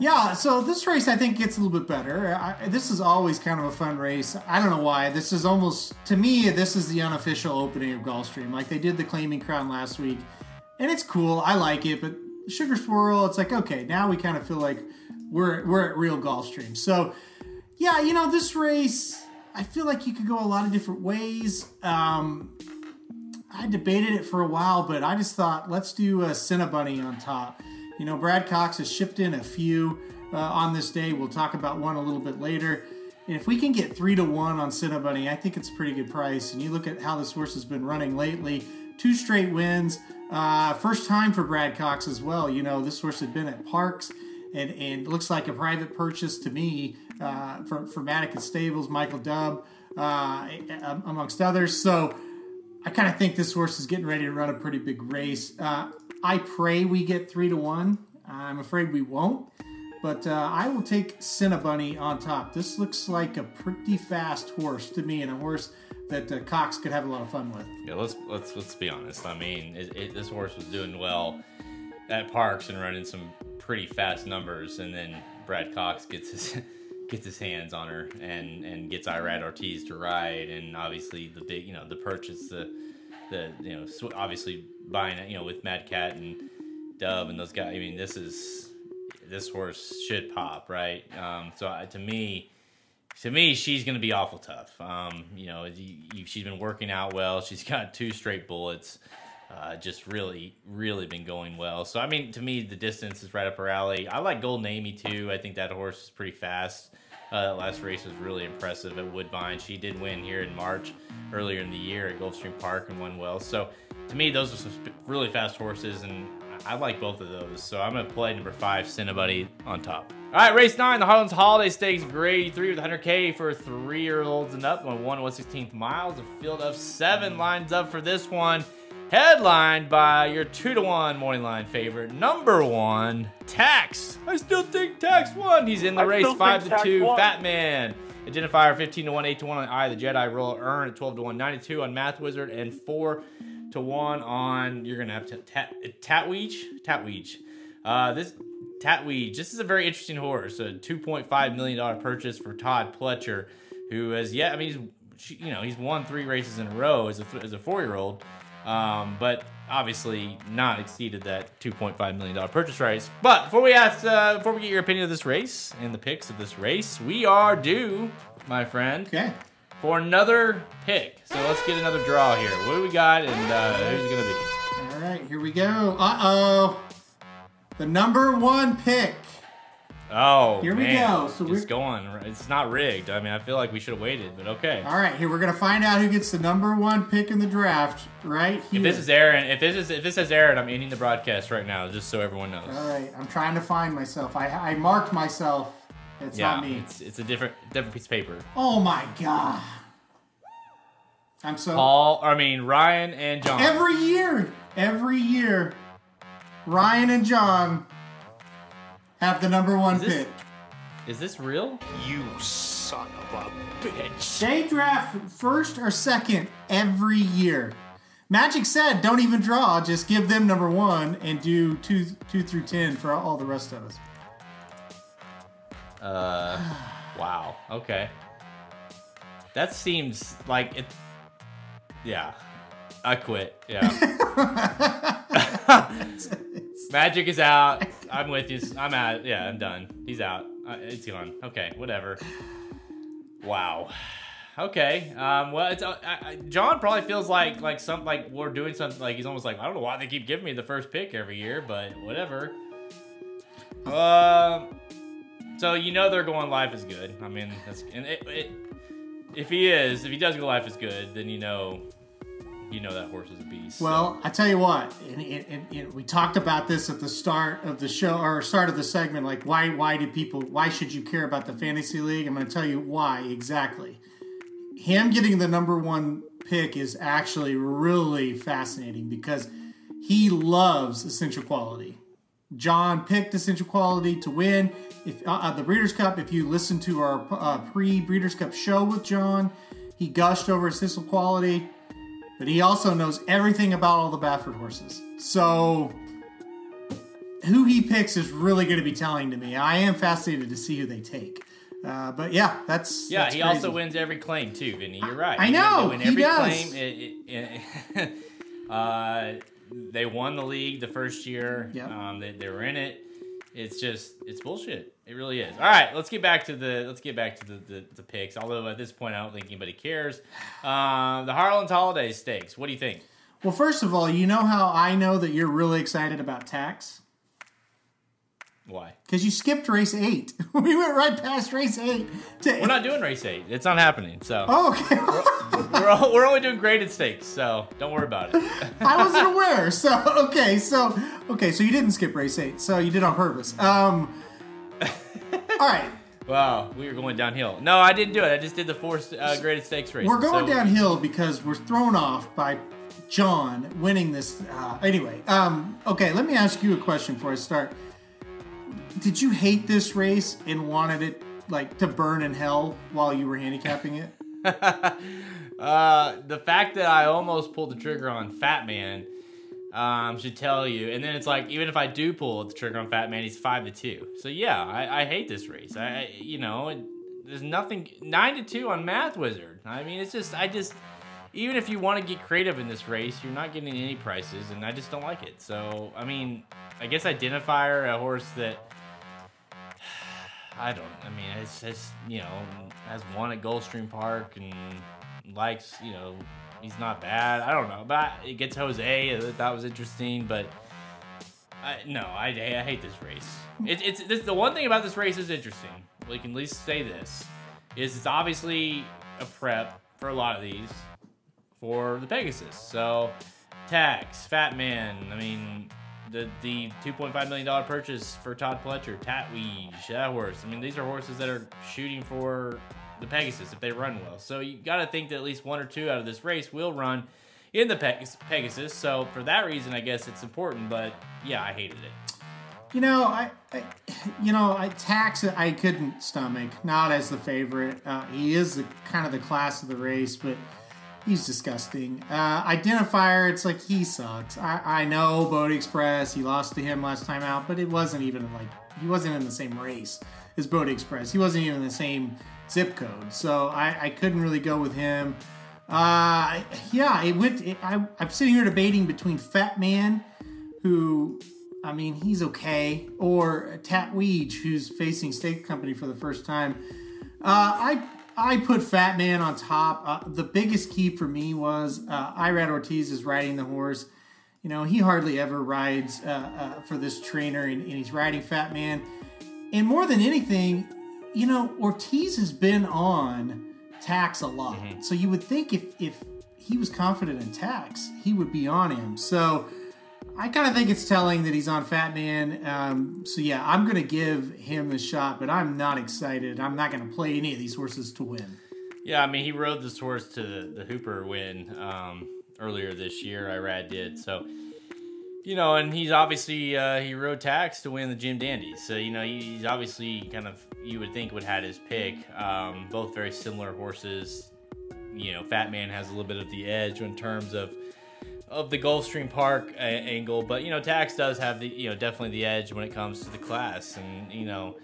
Yeah, so this race I think gets a little bit better. I, this is always kind of a fun race. I don't know why. This is almost to me this is the unofficial opening of Gulfstream. Like they did the Claiming Crown last week, and it's cool. I like it, but Sugar Swirl, it's like okay, now we kind of feel like we're we're at real Gulfstream. So yeah, you know this race, I feel like you could go a lot of different ways. Um, I debated it for a while, but I just thought let's do a Cinnabunny on top. You know, Brad Cox has shipped in a few uh, on this day. We'll talk about one a little bit later. And if we can get three to one on Cinnabunny, I think it's a pretty good price. And you look at how this horse has been running lately two straight wins. Uh, first time for Brad Cox as well. You know, this horse had been at Parx and, and looks like a private purchase to me uh, from, from Madaket Stables, Michael Dubb, uh, amongst others. So, I kind of think this horse is getting ready to run a pretty big race. I pray we get three to one. I'm afraid we won't, but uh, I will take Cinnabunny on top. This looks like a pretty fast horse to me, and a horse that uh, Cox could have a lot of fun with. Yeah, let's let's let's be honest. I mean, it, it, this horse was doing well at Parx and running some pretty fast numbers, and then Brad Cox gets his [LAUGHS] gets his hands on her and and gets Irad Ortiz to ride, and obviously the big you know the purchase the the you know sw- obviously buying it you know with Madaket and Dubb and those guys. I mean, this is this horse should pop right. Um, so to me to me, she's going to be awful tough. Um, you know, you, you, she's been working out well. She's got [LAUGHS] two straight bullets. Uh, just really, really been going well. So, I mean, to me, the distance is right up her alley. I like Golden Amy too. I think that horse is pretty fast. Uh, that last race was really impressive at Woodbine. She did win here in March earlier in the year at Gulfstream Park and won well. So, to me, those are some really fast horses, and I like both of those. So, I'm going to play number five, Cinnabunny, on top. All right, race nine, the Harlan's Holiday Stakes, grade three with 100K for three year olds and up, on one 116th miles. A field of seven lines up for this one. Headlined by your two to one morning line favorite, number one, Tax. I still think Tax won. He's in the I race, five to Tax two. won. Fat Man. Identifier 15 to 1, 8 to 1 on Eye of the Jedi. Roll earn at 12 to 1, 92 on Math Wizard, and 4 to 1 on. You're going to have to. Tat, Tatweech? Tatweech. Uh, this Tatweech. This is a very interesting horse. A $2.5 million purchase for Todd Pletcher, who has yet. I mean, he's. You know, he's won three races in a row as a, as a four year old um, but obviously not exceeded that 2.5 million dollar purchase price. But before we ask, uh, before we get your opinion of this race and the picks of this race, we are due, my friend, Okay. for another pick. So let's get another draw here. What do we got, and uh, who's it gonna be? All right, here we go. Uh oh. The number one pick. Oh, Here we man. go. So it's we're- going. It's not rigged. I mean, I feel like we should have waited, but okay. All right, here we're gonna find out who gets the number one pick in the draft. Right here. If this is Aaron, if this is if this is Aaron, I'm ending the broadcast right now, just so everyone knows. All right, I'm trying to find myself. I I marked myself. It's yeah, not me. it's it's a different different piece of paper. Oh my god. I'm so Paul, I mean Ryan and John. every year, every year, Ryan and John have the number one Is this- pick. Is this real? You Son of a bitch. They draft first or second every year. Magic said, "Don't even draw. Just give them number one and do two, two through ten for all the rest of us." Uh, [SIGHS] wow. Okay. That seems like it. Yeah, I quit. Yeah. [LAUGHS] [LAUGHS] Magic is out. I'm with you. I'm out. Yeah, I'm done. He's out. Uh, it's gone. Okay, whatever. Wow. Okay. Um, well, it's uh, I, John probably feels like like some like we're doing something like he's almost like I don't know why they keep giving me the first pick every year, but whatever. Um. So you know they're going life is good. I mean, that's and it, it, if he is, if he does go life is good, then you know, you know that horse is a beast. Well, I tell you what, and, and, and, we talked about this at the start of the show or start of the segment. Like, why why do people? Why should you care about the fantasy league? I'm going to tell you why exactly. Him getting the number one pick is actually really fascinating because he loves essential quality. John picked Essential Quality to win. If uh, uh, the Breeders' Cup, if you listen to our uh, pre-Breeders' Cup show with John, he gushed over Essential Quality, but he also knows everything about all the Baffert horses. So who he picks is really going to be telling to me. I am fascinated to see who they take. Uh, but yeah, that's yeah, that's he crazy. also wins every claim too, Vinny. You're right. I He- know, he every does. claim. It- it- it- uh, they won the league the first year. Yep. Um, they, they were in it. It's just it's bullshit. It really is. All right, let's get back to the let's get back to the the, the picks. Although at this point I don't think anybody cares. Um, the Harlan's Holiday Stakes. What do you think? Well, first of all, you know how I know that you're really excited about tax Why? because you skipped race eight. [LAUGHS] we went right past race eight to. We're not doing race eight. It's not happening. So Oh, okay. [LAUGHS] we're, all, we're only doing graded stakes. So don't worry about it. [LAUGHS] I wasn't aware. So okay, so okay, so you didn't skip race eight. So you did on purpose. Um. all right, Wow, we were going downhill. No, I didn't do it. I just did the four uh, graded stakes race. we're going downhill because we're thrown off by John winning this. Uh, anyway, um. Okay, let me ask you a question before I start. Did you hate this race and wanted it like to burn in hell while you were handicapping it? [LAUGHS] Uh, the fact that I almost pulled the trigger on Fat Man um, should tell you. And then it's like, even if I do pull the trigger on Fat Man, he's five to two. So yeah, I, I hate this race. I, you know, it, there's nothing nine to two on Math Wizard. I mean, it's just I just even if you want to get creative in this race, you're not getting any prices, and I just don't like it. So I mean, I guess Identifier, a horse that. I don't. I mean, it's just you know has won at Gulfstream Park and likes you know he's not bad. I don't know, but it gets Jose. That was interesting, but I, no, I, I hate this race. It, it's this, the one thing about this race is interesting. We can at least say this is it's obviously a prep for a lot of these for the Pegasus. So tax, Fat Man. I mean. The, the 2.5 million dollar purchase for Todd Pletcher, Tatweege, that horse. I mean, these are horses that are shooting for the Pegasus if they run well. So you got to think that at least one or two out of this race will run in the Peg- Pegasus. So for that reason, I guess it's important. But yeah, I hated it. You know, I, I you know, I tax it. I couldn't stomach. Not as the favorite. Uh, he is the kind of the class of the race, but he's disgusting. Uh, identifier, it's like he sucks. I, I know Bodexpress. He lost to him last time out, but it wasn't even like he wasn't in the same race as Bodexpress. He wasn't even in the same zip code, so I, I couldn't really go with him. Uh, yeah, it went. It, I, I'm sitting here debating between Fat Man, who I mean, he's okay. Or Tatweege, who's facing State Company for the first time. Uh, I I put Fat Man on top. Uh, the biggest key for me was uh, Irad Ortiz is riding the horse. You know, he hardly ever rides uh, uh, for this trainer, and, and he's riding Fat Man. And more than anything, you know, Ortiz has been on Tax a lot. So you would think if if he was confident in Tax, he would be on him. So I kind of think it's telling that he's on Fat Man. Um, so yeah, I'm going to give him the shot, but I'm not excited. I'm not going to play any of these horses to win. Yeah, I mean, he rode this horse to the, the Hooper win um, earlier this year. Irad did. So you know, and he's obviously uh, he rode tax to win the Jim Dandy. so you know he's obviously kind of you would think would had his pick. Um, both very similar horses. You know, Fat Man has a little bit of the edge in terms of of the Gulfstream Park a- angle, but you know, Tax does have the you know definitely the edge when it comes to the class, and you know,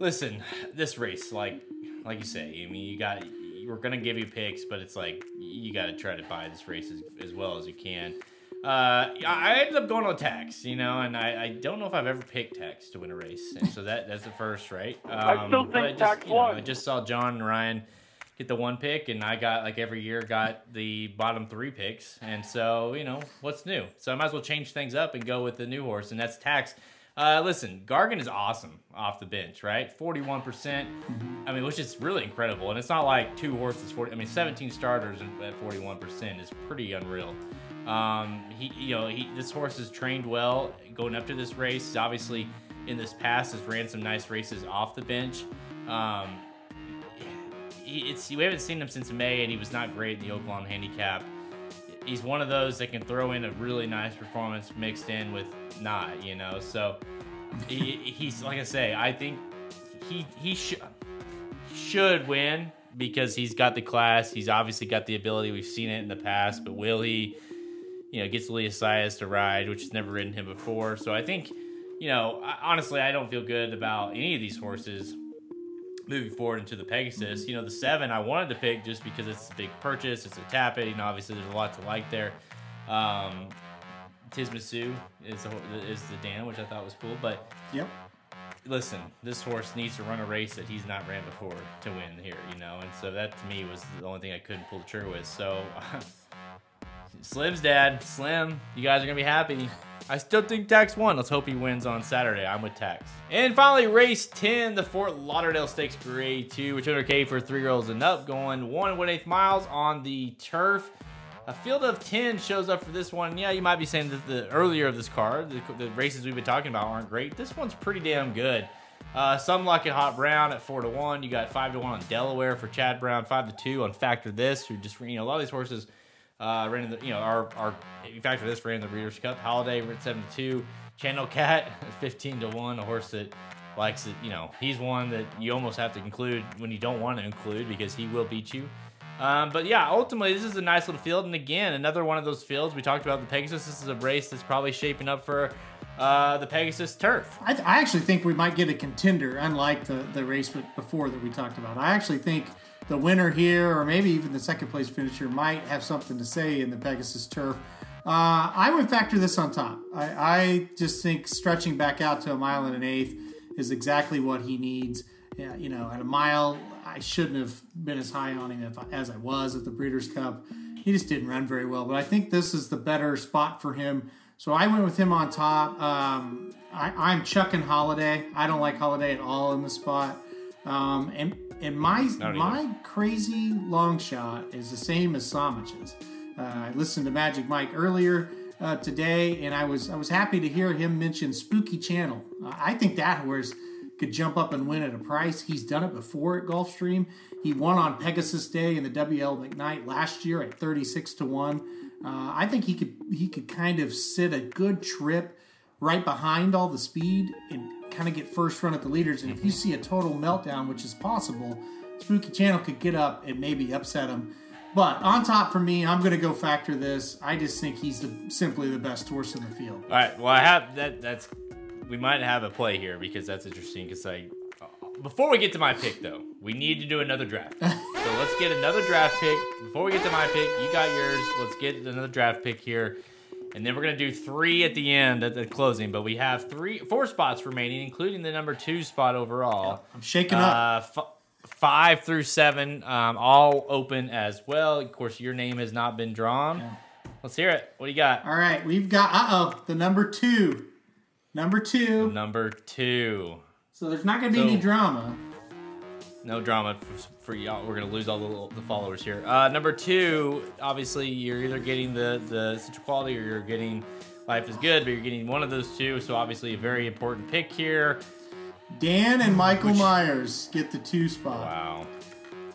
listen, this race, like like you say, I mean, you got we're gonna give you picks, but it's like you got to try to buy this race as, as well as you can. Uh, I ended up going on Tax, you know, and I, I don't know if I've ever picked Tax to win a race, and so that that's the first, right? Um, still think I just, Tax you know, won. I just saw John and Ryan get the one pick, and I got like every year got the bottom three picks, and so you know what's new. So I might as well change things up and go with the new horse, and that's Tax. Uh, listen, Gargan is awesome off the bench, right? Forty-one percent. I mean, which is really incredible, and it's not like two horses. Forty. I mean, seventeen starters at forty-one percent is pretty unreal. Um, he, you know, he this horse is trained well going up to this race. He's obviously in this past has ran some nice races off the bench. Um, it's we haven't seen him since May, and he was not great in the Oaklawn handicap. He's one of those that can throw in a really nice performance mixed in with not, you know. So he, he's like I say, I think he he should should win because he's got the class. He's obviously got the ability. We've seen it in the past, but will he? You know, gets Elias Zayas to ride, which has never ridden him before. So I think, you know, honestly, I don't feel good about any of these horses moving forward into the Pegasus. You know, the seven I wanted to pick just because it's a big purchase. It's a Tapit. You know, obviously there's a lot to like there. Um, Tismasu is the, is the Dan, which I thought was cool. But Yep. listen, this horse needs to run a race that he's not ran before to win here, you know. And so that to me was the only thing I couldn't pull the trigger with. So [LAUGHS] Slim's dad, Slim, you guys are gonna be happy. I still think Tax won. Let's hope he wins on Saturday. I'm with Tax. And finally, race 10, the Fort Lauderdale Stakes Grade 2, which 200K for three year olds and up, going one one eighth miles on the turf. A field of 10 shows up for this one. Yeah, you might be saying that the earlier of this card, the, the races we've been talking about aren't great. This one's pretty damn good. Uh, Somelikeithotbrown at 4 to 1. You got 5 to 1 on Delaware for Chad Brown, 5 to 2 on Factor This, who just, you know, a lot of these horses uh, ran in the, you know, our, our Factor for This ran in the Breeders' Cup. Holiday ran 7 to 2. Channel Cat [LAUGHS] 15 to 1, a horse that likes it, you know, he's one that you almost have to include when you don't want to include because he will beat you. Um, but yeah, ultimately, this is a nice little field. And again, another one of those fields we talked about the Pegasus. This is a race that's probably shaping up for uh, the Pegasus turf. I, th- I actually think we might get a contender, unlike the, the race before that we talked about. I actually think the winner here, or maybe even the second place finisher, might have something to say in the Pegasus turf. Uh, I would factor this on top. I, I just think stretching back out to a mile and an eighth is exactly what he needs. Yeah, you know, at a mile, I shouldn't have been as high on him as I was at the Breeders' Cup. He just didn't run very well, but I think this is the better spot for him. So I went with him on top. Um, I, I'm chucking Holiday. I don't like Holiday at all in the spot. Um, and and my my crazy long shot is the same as Samage's. Uh, I listened to Magic Mike earlier uh, today, and I was I was happy to hear him mention Spooky Channel. Uh, I think that horse could jump up and win at a price. He's done it before at Gulfstream. He won on Pegasus Day in the WL McKnight last year at 36 to 1. Uh, I think he could he could kind of sit a good trip right behind all the speed and kind of get first run at the leaders. And if you mm-hmm. see a total meltdown, which is possible, Spooky Channel could get up and maybe upset him. But on top for me, I'm going to go factor this. I just think he's the, simply the best horse in the field. All right. Well, I have that. That's we might have a play here because that's interesting. Because I, before we get to my pick though, we need to do another draft. [LAUGHS] so let's get another draft pick before we get to my pick. You got yours. Let's get another draft pick here, and then we're gonna do three at the end at the closing. But we have three, four spots remaining, including the number two spot overall. I'm shaking up. Uh, f- five through seven, um, all open as well. Of course, your name has not been drawn. Let's hear it. What do you got? All right, we've got, uh oh, the number two. Number two. Number two. So there's not going to be So- any drama. No drama for, y'all. We're gonna lose all the, the followers here. Uh, number two, obviously, you're either getting the the Essential Quality or you're getting life is good, but you're getting one of those two. So obviously, a very important pick here. Dan and Michael Myers get the two spot. Wow.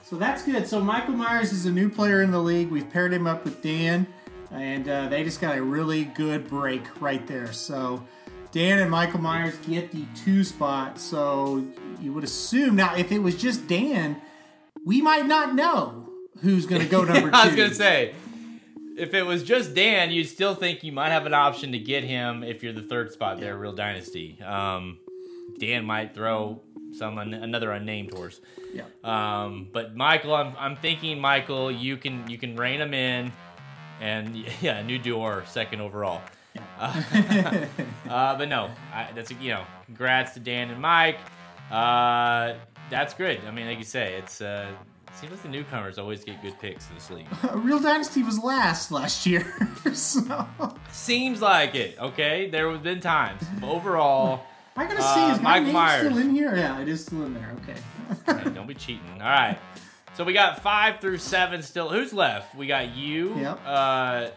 So that's good. So Michael Myers is a new player in the league. We've paired him up with Dan. and uh, they just got a really good break right there. So Dan and Michael Myers get the two spot. So you would assume now if it was just Dan, we might not know who's going to go number two. [LAUGHS] I was gonna say, if it was just Dan, you'd still think you might have an option to get him if you're the third spot there, Real Dynasty. Um, Dan might throw some another unnamed horse. Yeah. Um, but Michael, I'm, I'm thinking Michael, you can you can rein him in, and [LAUGHS] yeah, new Dior second overall. Uh, [LAUGHS] uh, but no, I, that's you know, congrats to Dan and Mike. Uh, that's good. I mean, like you say, it's uh, it seems like the newcomers always get good picks in this league. [LAUGHS] Real Dynasty was last last year. [LAUGHS] so Seems like it. Okay, there have been times. But overall, I gotta Uh, see is my Mike name Myers. still in here? Yeah, it is still in there. Okay. hey, don't be cheating. All right. So we got five through seven still. Who's left? We got you. Yep. Uh,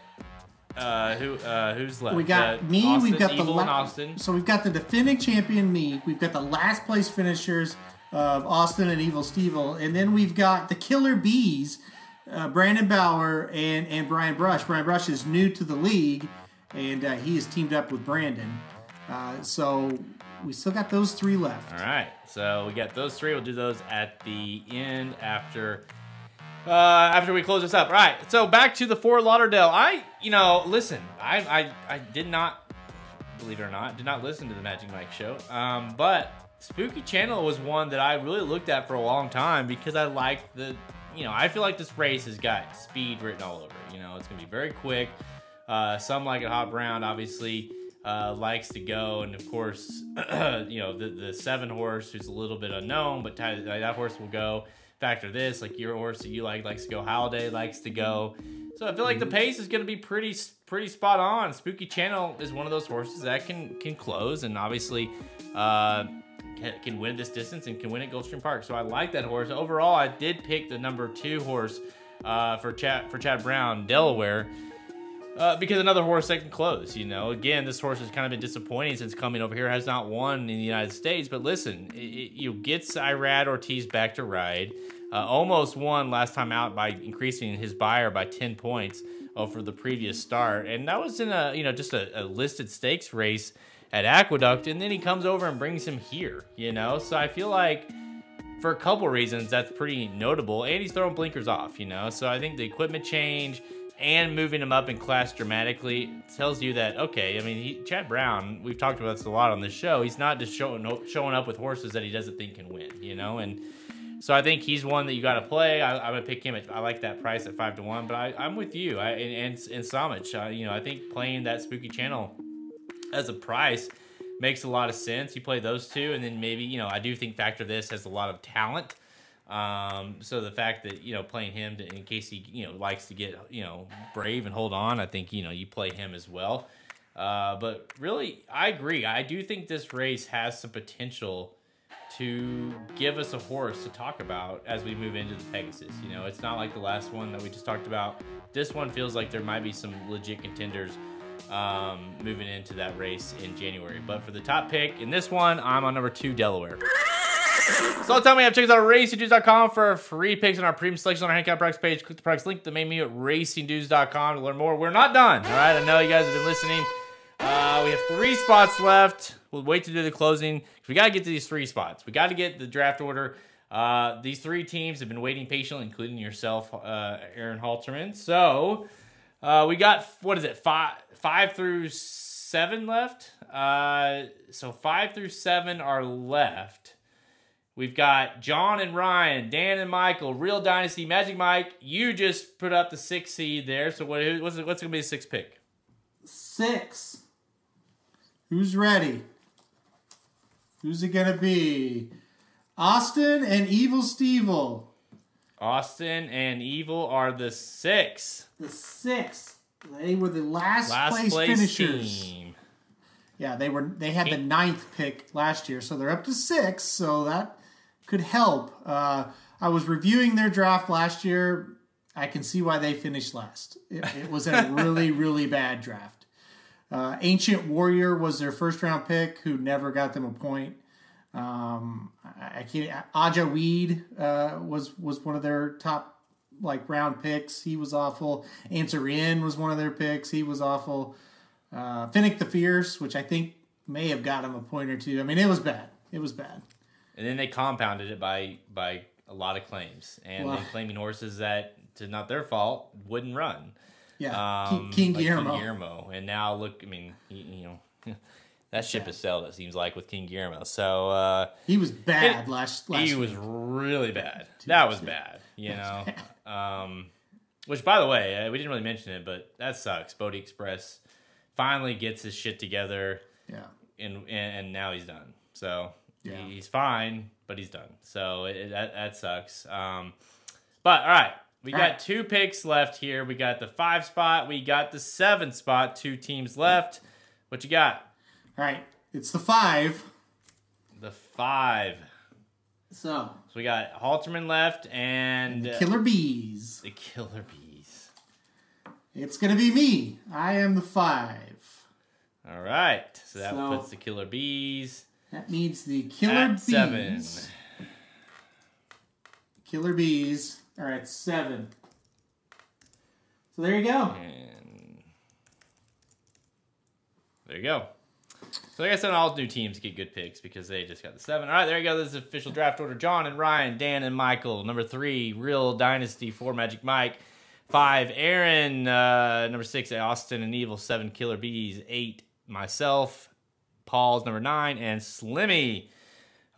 uh, who? Uh, who's left? We got Uh, me. Austin, we've got the Evil, la- Austin. So we've got the defending champion me. We've got the last place finishers of Austin and Evil Stevel, and then we've got the killer bees, uh, Brandon Bauer and and Brian Brush. Brian Brush is new to the league, and uh, he is teamed up with Brandon. Uh, so we still got those three left. All right. So we got those three. We'll do those at the end after. Uh, after we close this up, All right? So back to the Fort Lauderdale. I, you know, listen. I, I, I did not, believe it or not, did not listen to the Magic Mike show. Um, but Spooky Channel was one that I really looked at for a long time because I like the, you know, I feel like this race has got speed written all over. You know, it's gonna be very quick. Uh, some like it hot brown, obviously. Uh, likes to go, and of course, [CLEARS THROAT] you know the the seven horse who's a little bit unknown, but Ty- that horse will go. Factor this, like your horse that you like likes to go. Holiday likes to go. So I feel like the pace is going to be pretty pretty spot on. Spooky Channel is one of those horses that can can close, and obviously uh, can, can win this distance and can win at Gulfstream Park. So I like that horse. Overall, I did pick the number two horse uh, for Chad for Chad Brown, Delaware. Uh, because another horse that can close, you know. Again, this horse has kind of been disappointing since coming over here. Has not won in the United States, but listen, it, it, you gets Irad Ortiz back to ride. Uh, almost won last time out by increasing his buyer by ten points over the previous start, and that was in a you know just a, a listed stakes race at Aqueduct, and then he comes over and brings him here, you know. So I feel like for a couple reasons that's pretty notable and he's throwing blinkers off you know so i think the equipment change and moving him up in class dramatically tells you that okay i mean he, chad brown we've talked about this a lot on this show he's not just showing showing up with horses that he doesn't think can win you know and so I think he's one that you got to play. I, I'm gonna pick him. At, I like that price at five to one. But I, I'm with you. I, and and, and Samich, uh, you know, I think playing that spooky channel as a price makes a lot of sense. You play those two, and then maybe you know I do think Factor This has a lot of talent. Um, so the fact that you know playing him to, in case he you know likes to get you know brave and hold on, I think you know you play him as well. Uh, but really, I agree. I do think this race has some potential to give us a horse to talk about as we move into the Pegasus. You know, it's not like the last one that we just talked about. This one feels like there might be some legit contenders um, moving into that race in January. But for the top pick in this one, I'm on number two, Delaware. So all the time we have, check us out at racingdudes.com for free picks on our premium selection on our handicap products page. Click the products link, the main menu at racingdudes.com to learn more. We're not done. All right, I know you guys have been listening. Uh, we have three spots left. We'll wait to do the closing. We got to get to these three spots. We got to get the draft order. Uh, these three teams have been waiting patiently, including yourself, uh, Aaron Halterman. So uh, we got what is it five five through seven left. Uh, so five through seven are left. We've got John and Ryan, Dan and Michael, Real Dynasty, Magic Mike. You just put up the six seed there. So what, what's what's gonna be the sixth pick? Six. Who's ready? Who's it gonna be? Austin and Evil Stevel. Austin and Evil are the six. The six. They were the last, Last place, place finishers. team. Yeah, they were. They had the ninth pick last year, so they're up to six. So that could help. Uh, I was reviewing their draft last year. I can see why they finished last. It, it was a [LAUGHS] really, really bad draft. Uh, Ancient Warrior was their first round pick, who never got them a point. Um, I, can't. Ajaaweed uh, was was one of their top like round picks. He was awful. Answer In was one of their picks. He was awful. Uh, Finnick the Fierce, which I think may have got him a point or two. I mean, it was bad. It was bad. And then they compounded it by by a lot of claims and Well- claiming horses that to not their fault wouldn't run. Yeah, Um, King, King like Guillermo. King Guillermo. And now look, I mean, you, you know, [LAUGHS] that ship has sailed. It seems like with King Guillermo. So uh, He was bad It- last last. he was really bad. That was bad. You know. Um, which, by the way, uh, we didn't really mention it, but that sucks. Bodexpress finally gets his shit together, Yeah. and and, and now he's done. So he- he's fine, but he's done. So it, that that sucks. Um, but all right. We All got right. two picks left here. We got the five spot. We got the seven spot. Two teams left. What you got? All right. It's the five. The five. So So we got Halterman left and uh, Killer Bees. the Killer Bees. It's gonna be me. I am the five. All right. So that So- puts the Killer Bees That means the Killer at Bees. seven. Killer Bees are at seven. So there you go. And there you go. So I said, all new teams get good picks because they just got the seven. All right, there you go. This is official draft order. John and Ryan, Dan and Michael. Number three, Real Dynasty. Four, Magic Mike. Five, Aaron. Uh, number six, Austin and Evil. Seven, Killer Bees. Eight, myself. Paul's number nine, and Slimmy.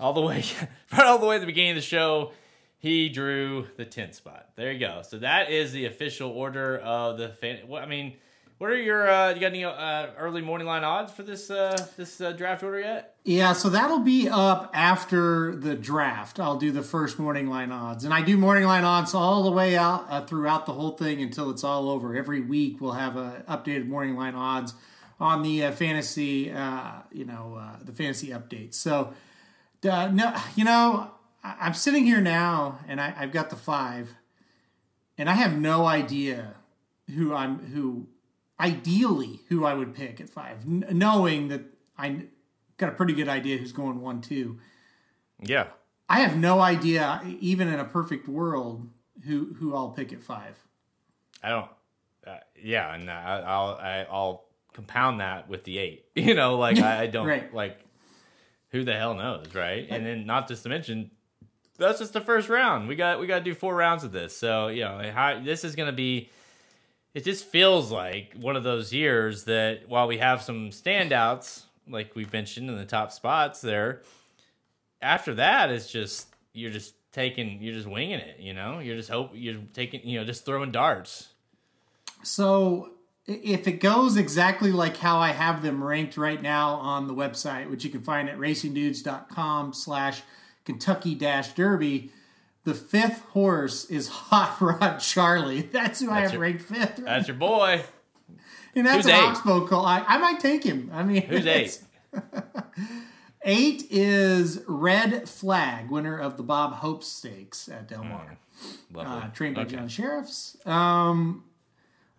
All the way, [LAUGHS] right all the way at the beginning of the show, he drew the 10th spot. There you go. So that is the official order of the fan. What I mean, what are your uh, you got any uh, early morning line odds for this uh, this uh, draft order yet? Yeah, so that'll be up after the draft. I'll do the first morning line odds, and I do morning line odds all the way out uh, throughout the whole thing until it's all over. Every week we'll have a updated morning line odds on the uh, fantasy, uh, you know, uh, the fantasy updates. So, uh, no, you know, I- I'm sitting here now, and I, I've got the five, and I have no idea who I'm who ideally who I would pick at five, n- knowing that I got a pretty good idea who's going one two. Yeah. I have no idea, even in a perfect world, who who I'll pick at five. I don't. Uh, yeah, and I, I'll I, I'll compound that with the eight. [LAUGHS] You know, like I, I don't [LAUGHS] Right. like. Who the hell knows, right? And then not just to mention, that's just the first round. We got we got to do four rounds of this. So you know, how, this is going to be. It just feels like one of those years that while we have some standouts, like we mentioned in the top spots there, after that it's just you're just taking you're just winging it. You know, you're just hope you're taking you know just throwing darts. So if it goes exactly like how I have them ranked right now on the website, which you can find at racingdudes.com slash Kentucky dash Derby, the fifth horse is Hot Rod Charlie. [LAUGHS] That's who I have your- ranked fifth. Right? That's your boy. and that's who's an eight? Oxbow call. I, I might take him. I mean, Who's [LAUGHS] eight? Eight is Red Flag, winner of the Bob Hope Stakes at Del Mar. Lovely. uh, trained by Okay. John Shirreffs. Um,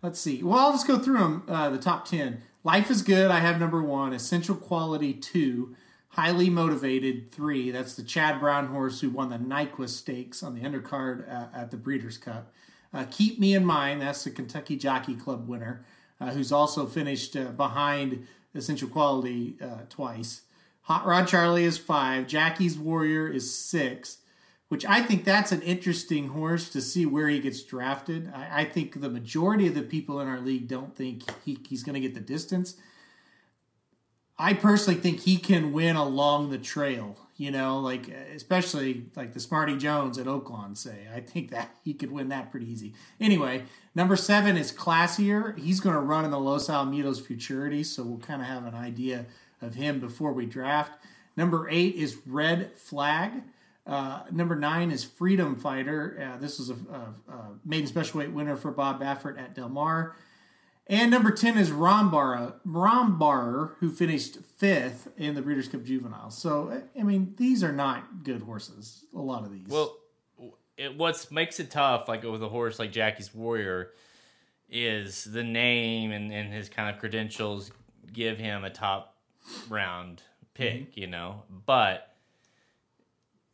let's see. Well, I'll just go through them. Uh, the top ten. Life is good. I have number one. Essential quality two. Highly motivated three. That's the Chad Brown horse who won the Nyquist Stakes on the undercard uh, at the Breeders' Cup. Uh, Keep me in mind. That's the Kentucky Jockey Club winner, uh, who's also finished uh, behind Essential Quality uh, twice. Hot Rod Charlie is five. Jackie's Warrior is six which I think that's an interesting horse to see where he gets drafted. I, I think the majority of the people in our league don't think he, he's going to get the distance. I personally think he can win along the trail. You know, like especially like the Smarty Jones at Oaklawn say. I think that [LAUGHS] he could win that pretty easy. Anyway, number seven is classier. He's going to run in the Los Alamitos Futurity, so we'll kind of have an idea of him before we draft. Number eight is Red Flag. Uh, number nine is Freedom Fighter. Uh, this was a, a, a maiden special weight winner for Bob Baffert at Del Mar. And number 10 is Rombauer, Rombauer, who finished fifth in the Breeders' Cup Juvenile. So, I mean, these are not good horses, a lot of these. Well, it, what's makes it tough, like with a horse like Jackie's Warrior, is the name and, and his kind of credentials give him a top round pick, mm-hmm. you know. But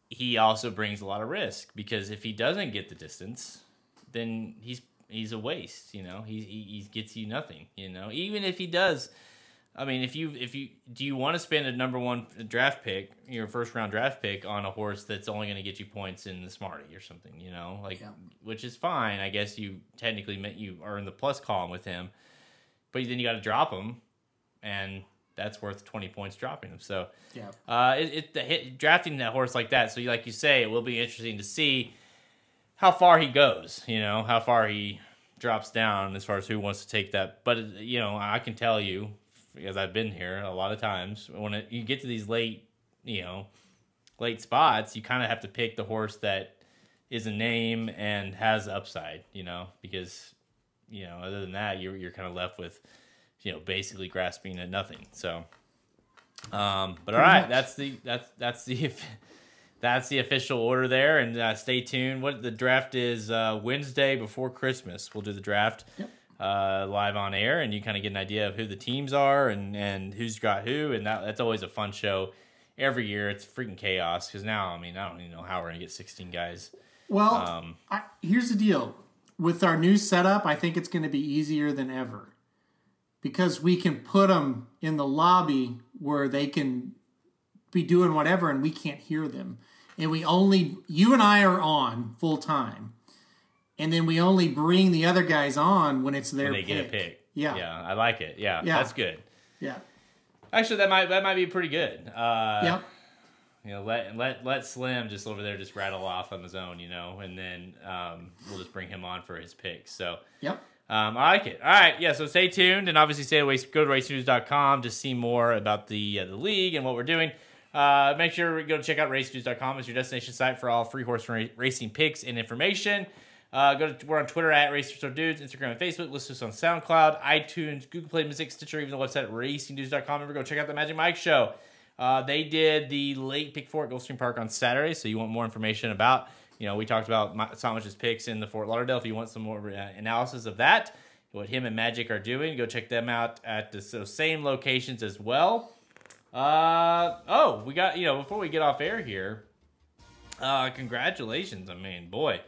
he also brings a lot of risk because if he doesn't get the distance, then he's he's a waste. You know, he he, he gets you nothing. You know, even if he does. I mean, if you if you do you want to spend a number one draft pick, your first round draft pick on a horse that's only going to get you points in the Smarty or something, you know, like Yeah. which is fine. I guess you technically meant you are in the plus column with him, but then you got to drop him, and that's worth twenty points dropping him. So Yeah. uh, it, it the hit, drafting that horse like that. So, like you say, it will be interesting to see how far he goes. You know, how far he drops down as far as who wants to take that. But you know, I can tell you because I've been here a lot of times when it, you get to these late, you know, late spots, you kind of have to pick the horse that is a name and has upside. You know, because you know, other than that, you're you're kind of left with, you know, basically grasping at nothing. So. Um, but all right, much. that's the that's that's the [LAUGHS] that's the official order there, and uh, stay tuned. What the draft is uh, Wednesday before Christmas. We'll do the draft Yep. uh, live on air, and you kind of get an idea of who the teams are and and who's got who, and that that's always a fun show. Every year, it's freaking chaos because now, I mean, I don't even know how we're gonna get 16 guys. Well, Um, I, here's the deal. With our new setup, I think it's going to be easier than ever because we can put them in the lobby where they can be doing whatever and we can't hear them. And we only, you and I are on full time. And then we only bring the other guys on when it's their When they pick. get a pick. Yeah. yeah, I like it. Yeah, Yeah. that's good. Yeah. Actually, that might that might be pretty good. Uh, Yep. You know, let let let Slim just over there just rattle off on his own, you know, and then um, we'll just bring him on for his picks. So Yep. um, I like it. All right, yeah. So stay tuned, and obviously stay away. Go to racingdudes.com to see more about the uh, the league and what we're doing. Uh, make sure you go check out racingdudes.com. It's your destination site for all free horse ra- racing picks and information. Uh, go to, we're on Twitter at Racers or Dudes, Instagram and Facebook. Listen to us on SoundCloud, iTunes, Google Play Music, Stitcher, even the website racingdudes.com. Remember, go check out the Magic Mike Show. Uh, they did the late pick four at Gulfstream Park on Saturday, so you want more information about, you know, we talked about Sandwich's picks in the Fort Lauderdale. If you want some more uh, analysis of that, what him and Magic are doing, go check them out at the so same locations as well. Uh, oh, we got, you know, before we get off air here, uh, congratulations. I mean, boy,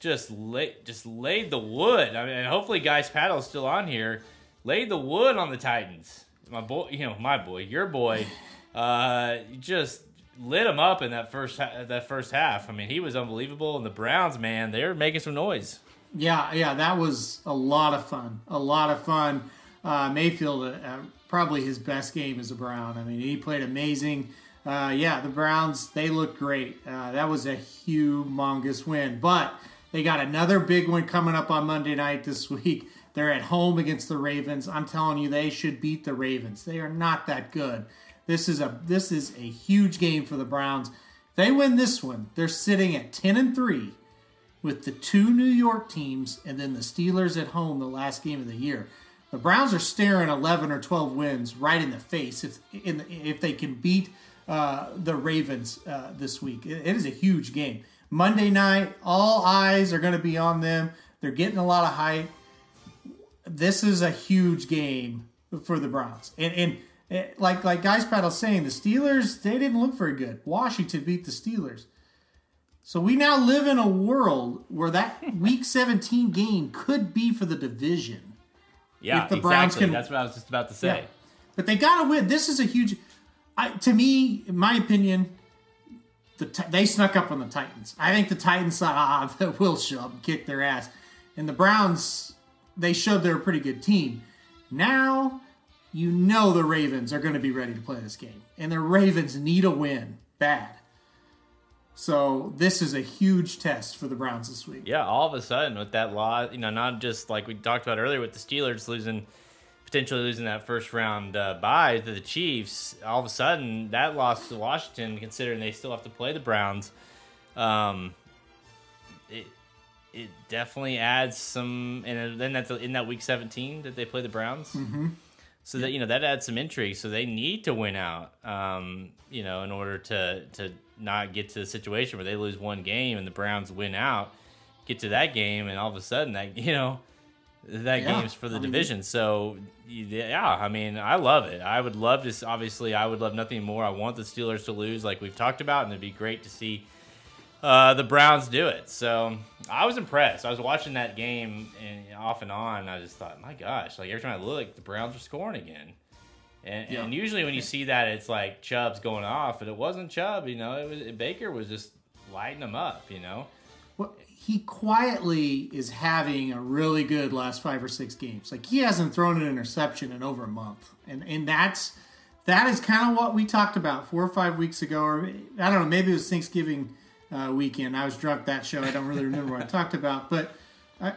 just lay, just laid the wood. I mean, and hopefully, guys, Paddle's still on here. Laid the wood on the Titans. My boy, you know, my boy, your boy, [LAUGHS] uh, just lit him up in that first ha- that first half. I mean, he was unbelievable. And the Browns, man, they're making some noise. Yeah, yeah, that was a lot of fun. A lot of fun. Uh, Mayfield, uh, uh, probably his best game as a Brown. I mean, he played amazing. Uh, yeah, the Browns, they looked great. Uh, that was a humongous win. But they got another big one coming up on Monday night this [LAUGHS] week. They're at home against the Ravens. I'm telling you, they should beat the Ravens. They are not that good. This is a this is a huge game for the Browns. If they win this one, they're sitting at 10 and 3 with the two New York teams and then the Steelers at home the last game of the year. The Browns are staring 11 or 12 wins right in the face if in, if they can beat uh, the Ravens uh, this week. It- it is a huge game. Monday night, all eyes are going to be on them. They're getting a lot of hype. This is a huge game for the Browns. And, and eh, like like Guys Paddle's saying, the Steelers, they didn't look very good. Washington beat the Steelers. So we now live in a world where that [LAUGHS] Week 17 game could be for the division. Yeah, If the Browns exactly. can- That's what I was just about to say. Yeah. But they got to win. This is a huge. I, to me, in my opinion, the they snuck up on the Titans. I think the Titans thought, [LAUGHS] ah, we'll show up and kick their ass. And the Browns, they showed they're a pretty good team. Now, you know the Ravens are going to be ready to play this game. And the Ravens need a win bad. So this is a huge test for the Browns this week. Yeah, all of a sudden with that loss, you know, not just like we talked about earlier with the Steelers losing, potentially losing that first round uh, bye to the Chiefs. All of a sudden, that loss to Washington, considering they still have to play the Browns, um, it it definitely adds some. And then that's in that week seventeen that they play the Browns. Mm-hmm. So that you know that adds some intrigue. So they need to win out, um, you know, in order to to not get to the situation where they lose one game and the Browns win out. Get to that game, and all of a sudden that [LAUGHS] you know that Yeah, game's for the I mean- division. So yeah, I mean, I love it. I would love to. Obviously, I would love nothing more. I want the Steelers to lose, like we've talked about, and it'd be great to see uh, the Browns do it. So I was impressed. I was watching that game and off and on. And I just thought, my gosh, like every time I look, the Browns are scoring again. And, Yeah. and usually when you see that, it's like Chubb's going off, but it wasn't Chubb. You know, it was Baker was just lighting them up. You know, Well, he quietly is having a really good last five or six games. Like he hasn't thrown an interception in over a month, and and that's that is kind of what we talked about four or five weeks ago, or I don't know, maybe it was Thanksgiving uh, weekend. I was drunk that show. I don't really remember what I talked about, but I,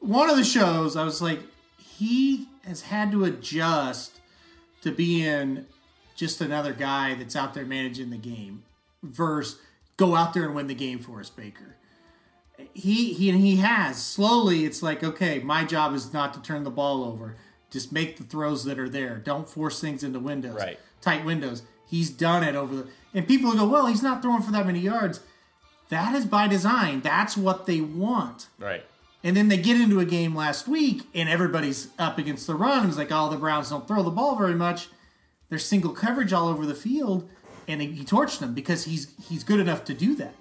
one of the shows I was like, he has had to adjust to being just another guy that's out there managing the game versus go out there and win the game for us, Baker. He he and he has slowly. It's like okay, my job is not to turn the ball over. Just make the throws that are there. Don't force things into windows, Right. tight windows. He's done it over the. And people go, well, he's not throwing for that many yards. That is by design. That's what they want. right? And then they get into a game last week, and everybody's up against the run. It's like, oh, the Browns don't throw the ball very much. There's single coverage all over the field, and he, he torched them because he's he's good enough to do that.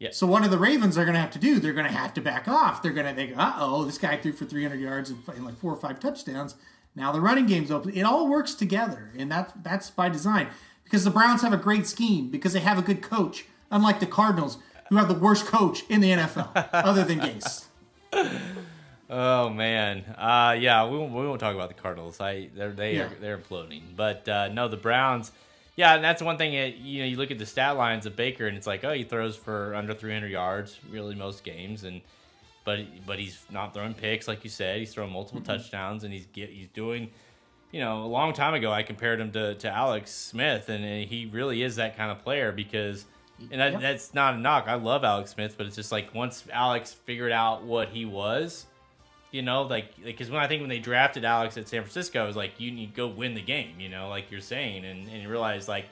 Yeah. So what are the Ravens are going to have to do? They're going to have to back off. They're going to think, uh oh, this guy threw for 300 yards and, and like four or five touchdowns. Now the running game's open. It all works together, and that that's by design because the Browns have a great scheme because they have a good coach, unlike the Cardinals, who have the worst coach in the NFL, other than Gase. [LAUGHS] Oh man, uh, yeah, we won't, we won't talk about the Cardinals. I they're they Yeah. are, they're imploding, but uh, no, the Browns. Yeah, and that's one thing. That, you know, you look at the stat lines of Baker, and it's like, oh, he throws for under 300 yards, really most games, and but but he's not throwing picks like you said. He's throwing multiple touchdowns, and he's get he's doing. You know, a long time ago, I compared him to, to Alex Smith, and uh, he really is that kind of player because, and that, Yep. that's not a knock. I love Alex Smith, but it's just like once Alex figured out what he was, you know, like because when I think when they drafted Alex at San Francisco, I was like, you need to go win the game, you know, like you're saying, and and you realize like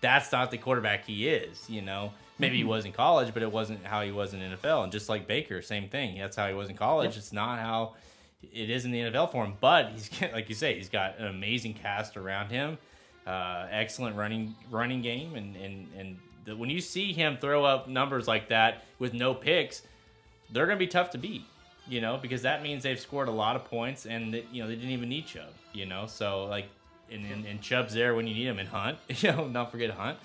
that's not the quarterback he is, you know. Maybe he was in college, but it wasn't how he was in NFL. And just like Baker, same thing. That's how he was in college. Yep. It's not how it is in the NFL for him. But he's like you say, he's got an amazing cast around him, uh, excellent running running game, and and and when you see him throw up numbers like that with no picks, they're going to be tough to beat, you know, because that means they've scored a lot of points and, that, you know, they didn't even need Chubb, you know, so like, and, and, and Chubb's there when you need him and Hunt, [LAUGHS] you know, not forget Hunt.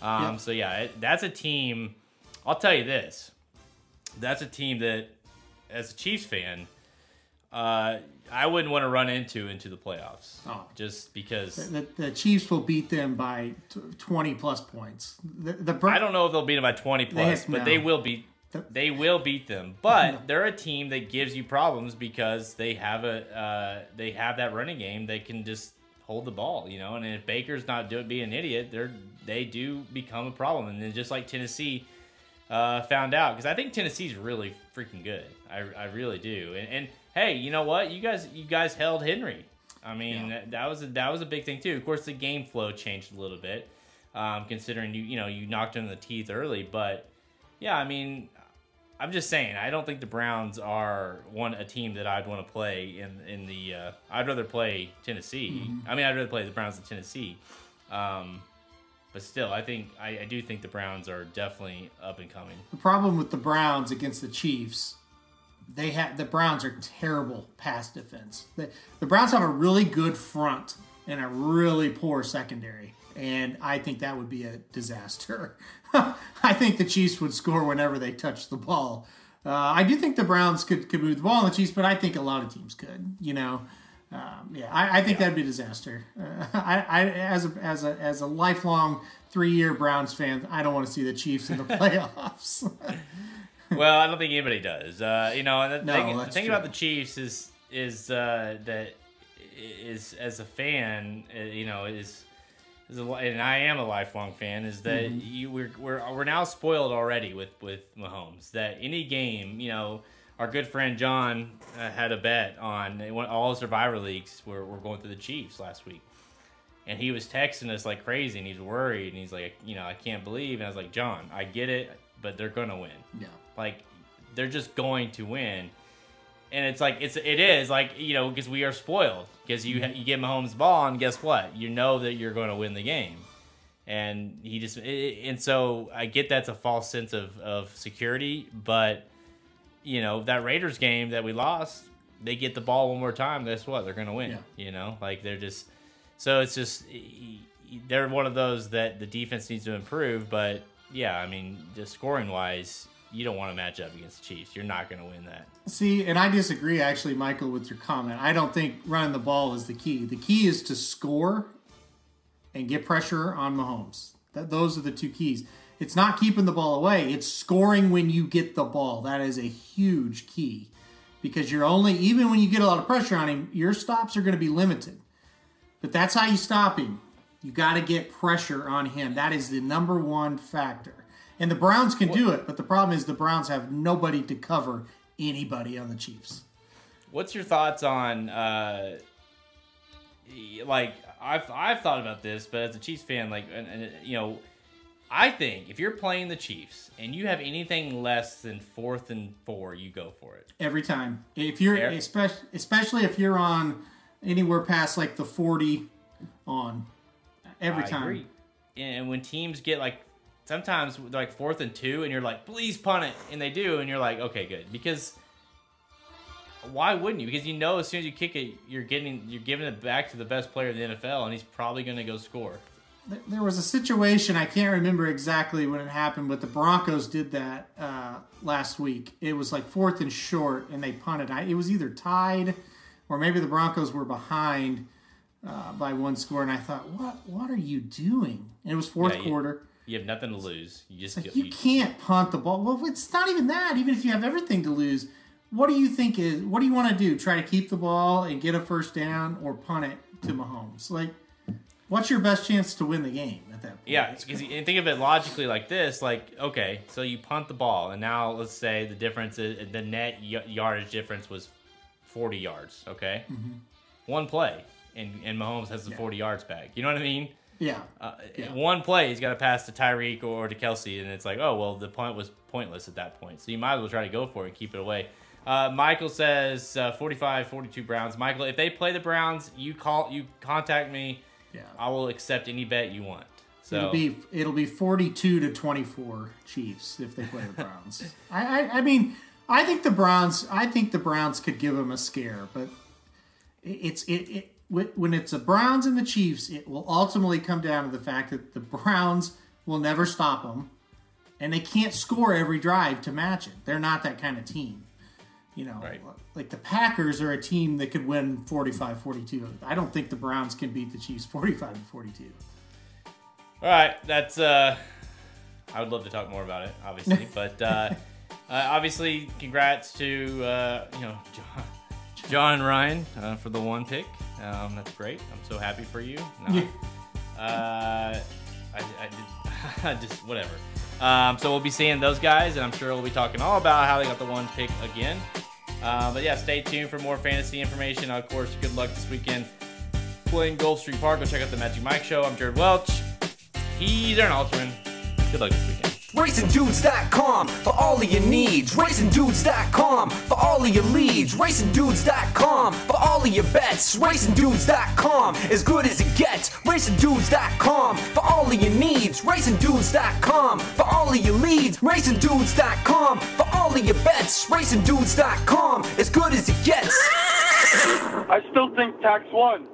Um, Yeah. So yeah, it, that's a team. I'll tell you this, that's a team that, as a Chiefs fan, uh, I wouldn't want to run into into the playoffs, Oh. just because The, the Chiefs will beat them by t- 20 plus points. The, the Bra- I don't know if they'll beat them by 20 plus, They- but no. they will beat they will beat them. But they're a team that gives you problems because they have a uh, they have that running game. They can just hold the ball, you know. And if Baker's not doing being an idiot, they're they do become a problem. And then just like Tennessee uh, found out, because I think Tennessee's really freaking good. I, I really do. And, and hey, you know what? You guys you guys held Henry. I mean Yeah. that, that was a, that was a big thing too. Of course, the game flow changed a little bit, um, considering you you know you knocked him in the teeth early. But yeah, I mean, I'm just saying I don't think the Browns are one a team that I'd want to play in in the. Uh, I'd rather play Tennessee. I mean, I'd rather play the Browns than Tennessee. Um, but still, I think I, I do think the Browns are definitely up and coming. The problem with the Browns against the Chiefs, they have the Browns are terrible pass defense. The, the Browns have a really good front and a really poor secondary, and I think that would be a disaster. [LAUGHS] I think the Chiefs would score whenever they touch the ball. Uh, I do think the Browns could, could move the ball on the Chiefs, but I think a lot of teams could. You know, um, yeah, I, I think that'd be a disaster. Uh, [LAUGHS] I, I as a as a as a lifelong three year Browns fan, I don't want to see the Chiefs in the [LAUGHS] playoffs. Well, I don't think anybody does. Uh, you know, the No, thing, the thing about the Chiefs is is uh, that is as a fan, uh, you know, is is a, and I am a lifelong fan. Is that Mm-hmm. you we're, we're we're now spoiled already with with Mahomes. That any game, you know. Our good friend John uh, had a bet on one- all Survivor leagues. Were, were going through the Chiefs last week, and he was texting us like crazy, and he's worried, and he's like, you know, I can't believe. And I was like, John, I get it, but they're gonna win. yeah. Like they're just going to win, and it's like it's it is like you know because we are spoiled because you mm-hmm. you get Mahomes ball and guess what you know that you're going to win the game, and he just and so I get that's a false sense of of security, but you know that Raiders game that we lost, they get the ball one more time. Guess what? They're gonna win. Yeah. You know, like they're just so it's just they're one of those that the defense needs to improve. But yeah, I mean, just scoring wise, you don't want to match up against the Chiefs. You're not going to win that. See, and I disagree actually, Michael, with your comment. I don't think running the ball is the key. The key is to score and get pressure on Mahomes. That those are the two keys. It's not keeping the ball away. It's scoring when you get the ball. That is a huge key because you're only even when you get a lot of pressure on him, your stops are going to be limited. But that's how you stop him. You got to get pressure on him. That is the number one factor. And the Browns can do it, but the problem is the Browns have nobody to cover anybody on the Chiefs. What's your thoughts on uh like I've I've thought about this, but as a Chiefs fan, like and, and, you know, I think if you're playing the Chiefs and you have anything less than fourth and four, you go for it. Every time. If you're Fair. especially especially if you're on anywhere past like the 40 on every I time. agree. And when teams get like sometimes like fourth and two, and you're like, please punt it, and they do, and you're like, okay, good, because why wouldn't you? Because you know as soon as you kick it, you're getting you're giving it back to the best player in the NFL, and he's probably going to go score. There- was a situation I can't remember exactly when it happened, but the Broncos did that uh, last week. It was like fourth and short, and they punted. I, it was either tied, or maybe the Broncos were behind uh, by one score. And I thought, what What are you doing? And it was fourth Yeah, quarter. You have nothing to lose. You just Like go- you can't punt the ball. Well, it's not even that. Even if you have everything to lose, what do you think is? What do you want to do? Try to keep the ball and get a first down, or punt it to Mahomes? Like, what's your best chance to win the game at that point? Yeah, because you think of it logically like this: like, okay, so you punt the ball, and now let's say the difference is the net yardage difference was forty yards. Okay, mm-hmm. one play, and and Mahomes has the forty yards back. You know what I mean? Yeah. Uh, Yeah. One play, he's got to pass to Tyreek or to Kelce, and it's like, oh well, the punt was pointless at that point. So you might as well try to go for it and keep it away. Uh, Michael says uh, 45, 42 Browns. Michael, if they play the Browns, you call, you contact me. Yeah. I will accept any bet you want. So It'll be it'll be forty two to twenty four Chiefs if they play the Browns. [LAUGHS] I, I I mean I think the Browns I think the Browns could give them a scare, but it's it, it when when it's the Browns and the Chiefs, it will ultimately come down to the fact that the Browns will never stop them, and they can't score every drive to match it. They're not that kind of team. You know, Right. like the Packers are a team that could win 45-42. I don't think the Browns can beat the Chiefs 45 42. All right. that's. uh I would love to talk more about it, obviously, [LAUGHS] but uh, uh, obviously, congrats to uh, you know John, John and Ryan uh, for the one pick. Um, that's great. I'm so happy for you. No, uh, I, I, did, [LAUGHS] just whatever. Um, so we'll be seeing those guys, and I'm sure we'll be talking all about how they got the one pick again. Uh, but yeah, stay tuned for more fantasy information. Of course, good luck this weekend playing Gulfstream Park. Go check out the Magic Mike Show. I'm Jared Welch. He's Aaron Alterman. Good luck this weekend. RacingDudes.com for all of your needs. RacingDudes.com for all of your leads. RacingDudes.com for all of your bets. RacingDudes.com as good as it gets. RacingDudes.com for all of your needs. RacingDudes.com for all of your leads. RacingDudes.com for all of your bets. RacingDudes.com as good as it gets. I still think tax one.